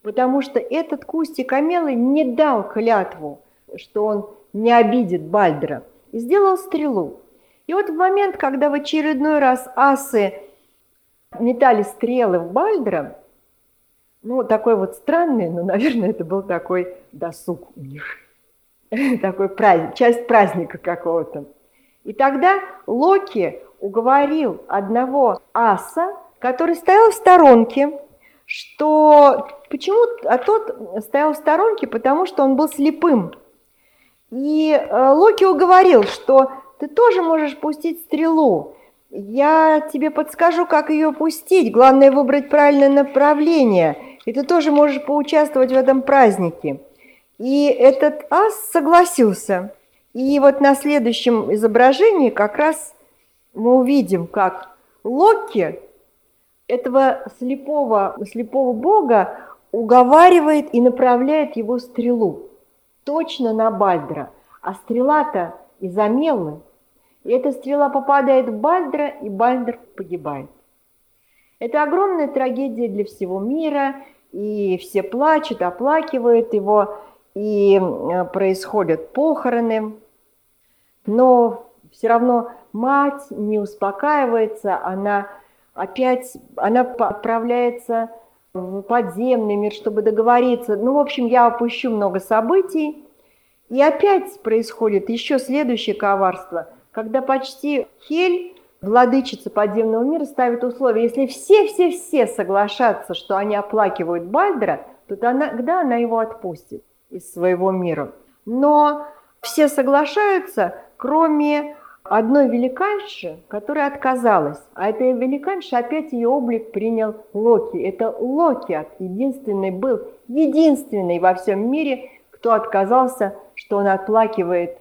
потому что этот кустик Амелы не дал клятву, что он не обидит Бальдера – и сделал стрелу. И вот в момент, когда в очередной раз асы метали стрелы в Бальдера, ну, такой вот странный, но, *laughs* наверное, это был такой досуг у них, *laughs* такой праздник, часть праздника какого-то. И тогда Локи уговорил одного аса, который стоял в сторонке, что почему, а тот стоял в сторонке, потому что он был слепым. И э, Локи уговорил, что ты тоже можешь пустить стрелу. Я тебе подскажу, как ее пустить. Главное выбрать правильное направление. И ты тоже можешь поучаствовать в этом празднике. И этот ас согласился. И вот на следующем изображении как раз мы увидим, как Локи этого слепого, слепого бога уговаривает и направляет его стрелу точно на Бальдра, а стрела-то из Амеллы. И эта стрела попадает в Бальдра, и Бальдр погибает. Это огромная трагедия для всего мира, и все плачут, оплакивают его, и э, происходят похороны. Но все равно мать не успокаивается, она опять, она отправляется в подземный мир, чтобы договориться. Ну, в общем, я опущу много событий. И опять происходит еще следующее коварство, когда почти Хель, владычица подземного мира, ставит условие, если все-все-все соглашатся, что они оплакивают Бальдера, то тогда она его отпустит из своего мира. Но все соглашаются, кроме одной великанши, которая отказалась. А эта великанша опять ее облик принял Локи. Это Локи единственный был, единственный во всем мире, кто отказался, что он отплакивает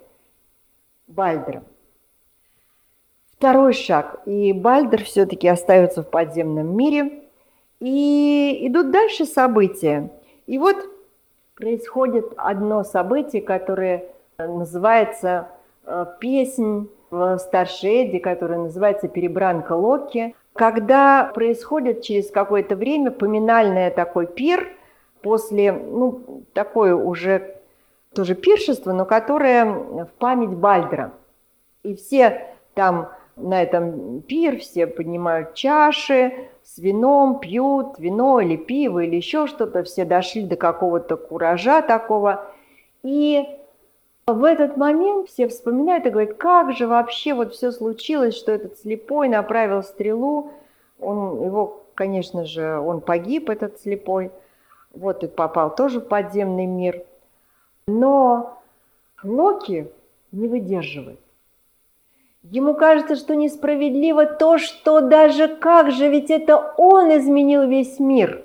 Бальдера. Второй шаг. И Бальдер все-таки остается в подземном мире. И идут дальше события. И вот происходит одно событие, которое называется э, «Песнь в старшей Эдди, которая называется «Перебранка Локи», когда происходит через какое-то время поминальный такой пир после, ну, такое уже тоже пиршество, но которое в память Бальдера. И все там на этом пир, все поднимают чаши с вином, пьют вино или пиво или еще что-то, все дошли до какого-то куража такого. И в этот момент все вспоминают и говорят, как же вообще вот все случилось, что этот слепой направил стрелу, он, его, конечно же, он погиб, этот слепой, вот и попал тоже в подземный мир. Но Локи не выдерживает. Ему кажется, что несправедливо то, что даже как же, ведь это он изменил весь мир –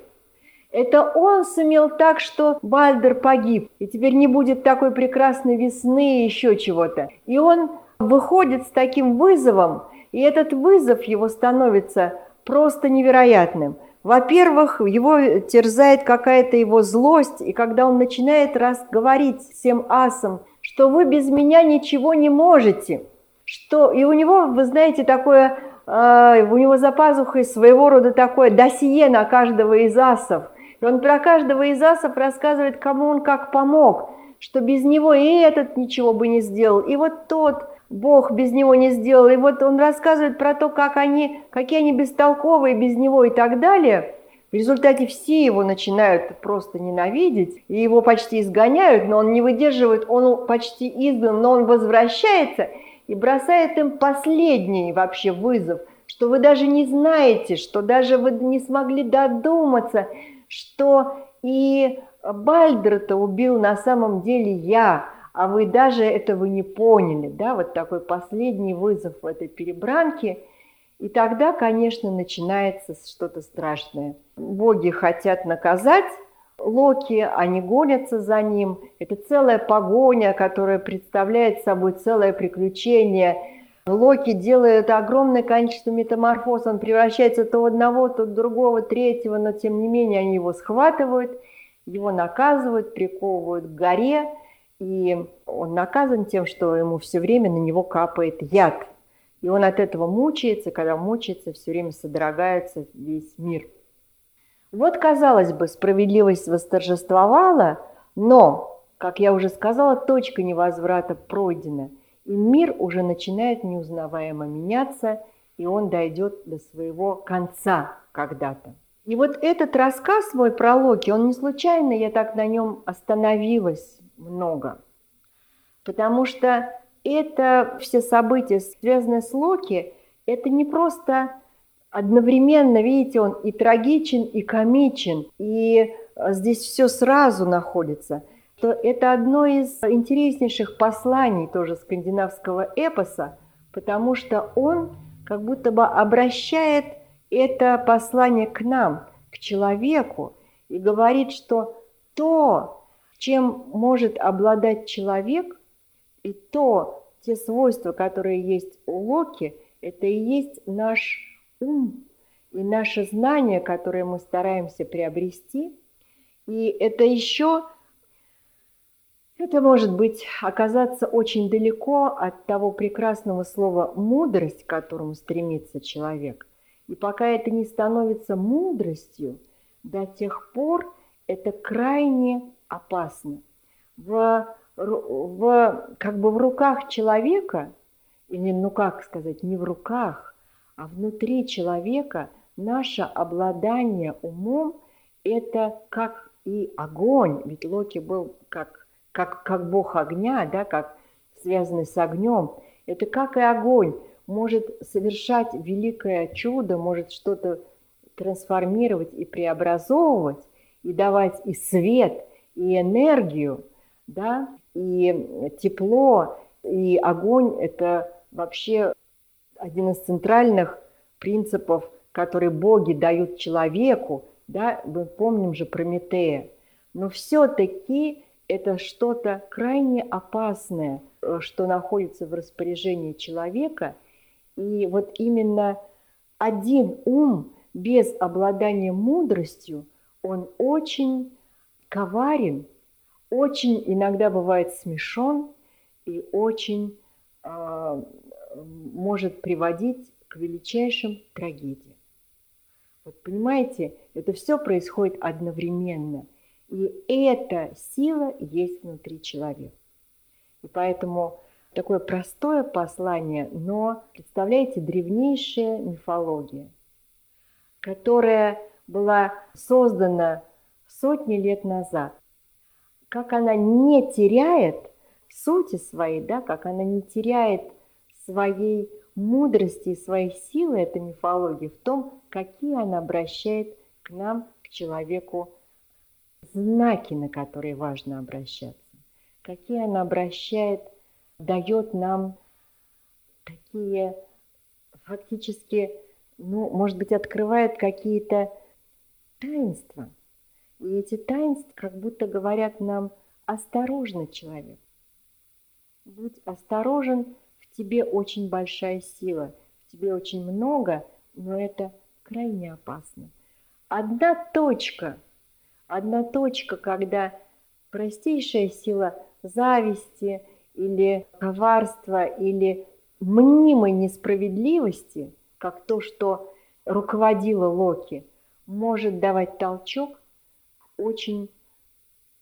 это он сумел так, что Бальдер погиб, и теперь не будет такой прекрасной весны и еще чего-то. И он выходит с таким вызовом, и этот вызов его становится просто невероятным. Во-первых, его терзает какая-то его злость, и когда он начинает раз говорить всем асам, что вы без меня ничего не можете, что и у него, вы знаете, такое э, у него за пазухой своего рода такое досье на каждого из асов. И он про каждого из асов рассказывает, кому он как помог, что без него и этот ничего бы не сделал, и вот тот Бог без него не сделал. И вот он рассказывает про то, как они, какие они бестолковые без него и так далее. В результате все его начинают просто ненавидеть, и его почти изгоняют, но он не выдерживает, он почти изгнан, но он возвращается и бросает им последний вообще вызов, что вы даже не знаете, что даже вы не смогли додуматься, что и Бальдера-то убил на самом деле я, а вы даже этого не поняли, да, вот такой последний вызов в этой перебранке, и тогда, конечно, начинается что-то страшное. Боги хотят наказать Локи, они гонятся за ним. Это целая погоня, которая представляет собой целое приключение. Локи делает огромное количество метаморфоз, он превращается то одного, то другого, третьего, но тем не менее они его схватывают, его наказывают, приковывают к горе – и он наказан тем, что ему все время на него капает яд. И он от этого мучается, когда мучается, все время содрогается весь мир. Вот, казалось бы, справедливость восторжествовала, но, как я уже сказала, точка невозврата пройдена, и мир уже начинает неузнаваемо меняться, и он дойдет до своего конца когда-то. И вот этот рассказ мой про Локи, он не случайно, я так на нем остановилась, много. Потому что это все события, связанные с Локи, это не просто одновременно, видите, он и трагичен, и комичен, и э, здесь все сразу находится. То это одно из интереснейших посланий тоже скандинавского эпоса, потому что он как будто бы обращает это послание к нам, к человеку, и говорит, что то, чем может обладать человек, и то, те свойства, которые есть у Локи, это и есть наш ум и наше знание, которое мы стараемся приобрести. И это еще, это может быть оказаться очень далеко от того прекрасного слова «мудрость», к которому стремится человек. И пока это не становится мудростью, до тех пор это крайне опасно. В, в, как бы в руках человека, или, ну как сказать, не в руках, а внутри человека наше обладание умом – это как и огонь, ведь Локи был как, как, как бог огня, да, как связанный с огнем. Это как и огонь, может совершать великое чудо, может что-то трансформировать и преобразовывать, и давать и свет – и энергию, да, и тепло, и огонь – это вообще один из центральных принципов, которые боги дают человеку, да, мы помним же Прометея. Но все-таки это что-то крайне опасное, э, что находится в распоряжении человека. И вот именно один ум без обладания мудростью, он очень коварен, очень иногда бывает смешон и очень э, может приводить к величайшим трагедиям. Вот понимаете, это все происходит одновременно. И эта сила есть внутри человека. И поэтому такое простое послание, но, представляете, древнейшая мифология, которая была создана сотни лет назад, как она не теряет сути своей, да, как она не теряет своей мудрости и своей силы, эта мифология, в том, какие она обращает к нам, к человеку, знаки, на которые важно обращаться, какие она обращает, дает нам такие фактически, ну, может быть, открывает какие-то таинства – и эти таинства как будто говорят нам «осторожно, человек». Будь осторожен, в тебе очень большая сила, в тебе очень много, но это крайне опасно. Одна точка, одна точка, когда простейшая сила зависти или коварства или мнимой несправедливости как то, что руководило Локи, может давать толчок очень,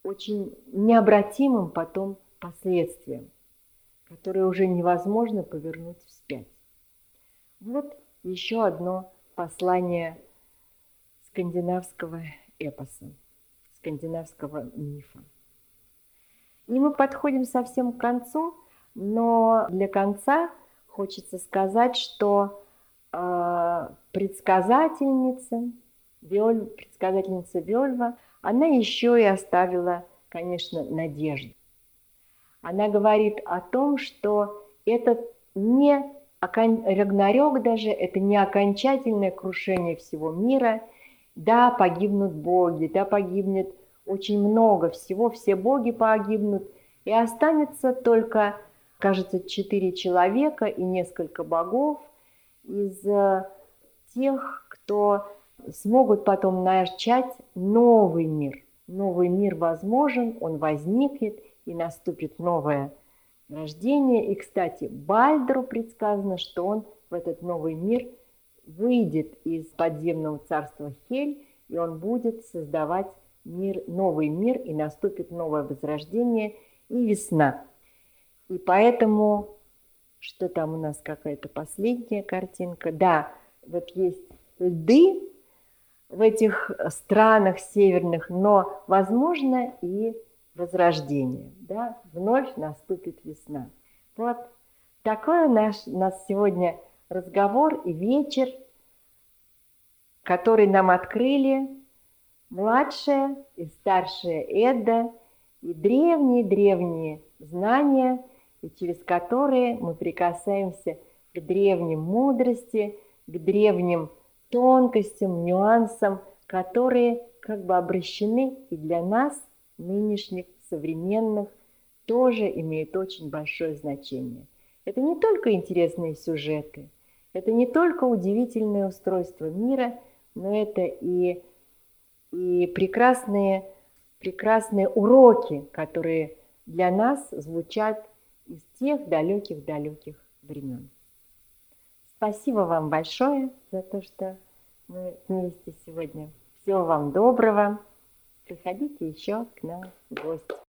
очень необратимым потом последствиям, которые уже невозможно повернуть вспять. Вот еще одно послание скандинавского эпоса, скандинавского мифа. И мы подходим совсем к концу, но для конца хочется сказать, что э, предсказательница, Виоль, предсказательница Вельва, она еще и оставила, конечно, надежду. Она говорит о том, что это не Рагнарёк даже, это не окончательное крушение всего мира. Да, погибнут боги, да, погибнет очень много всего, все боги погибнут, и останется только, кажется, четыре человека и несколько богов из э, тех, кто смогут потом начать новый мир. Новый мир возможен, он возникнет, и наступит новое рождение. И, кстати, Бальдеру предсказано, что он в этот новый мир выйдет из подземного царства Хель, и он будет создавать мир, новый мир, и наступит новое возрождение и весна. И поэтому, что там у нас какая-то последняя картинка? Да, вот есть льды в этих странах северных, но, возможно, и возрождение. Да? Вновь наступит весна. Вот такой наш, нас сегодня разговор и вечер, который нам открыли младшая и старшая Эда и древние-древние знания, и через которые мы прикасаемся к древним мудрости, к древним тонкостям, нюансам, которые как бы обращены и для нас, нынешних, современных, тоже имеют очень большое значение. Это не только интересные сюжеты, это не только удивительное устройство мира, но это и и прекрасные, прекрасные уроки, которые для нас звучат из тех далеких-далеких времен. Спасибо вам большое за то, что мы вместе сегодня. Всего вам доброго. Приходите еще к нам в гости.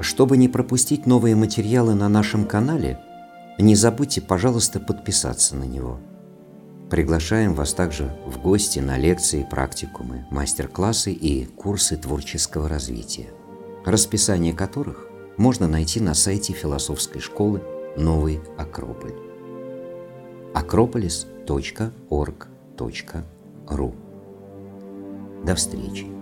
Чтобы не пропустить новые материалы на нашем канале – не забудьте, пожалуйста, подписаться на него. Приглашаем вас также в гости на лекции, практикумы, мастер-классы и курсы творческого развития, расписание которых можно найти на сайте философской школы «Новый Акрополь» акрополис.орг.ру До встречи!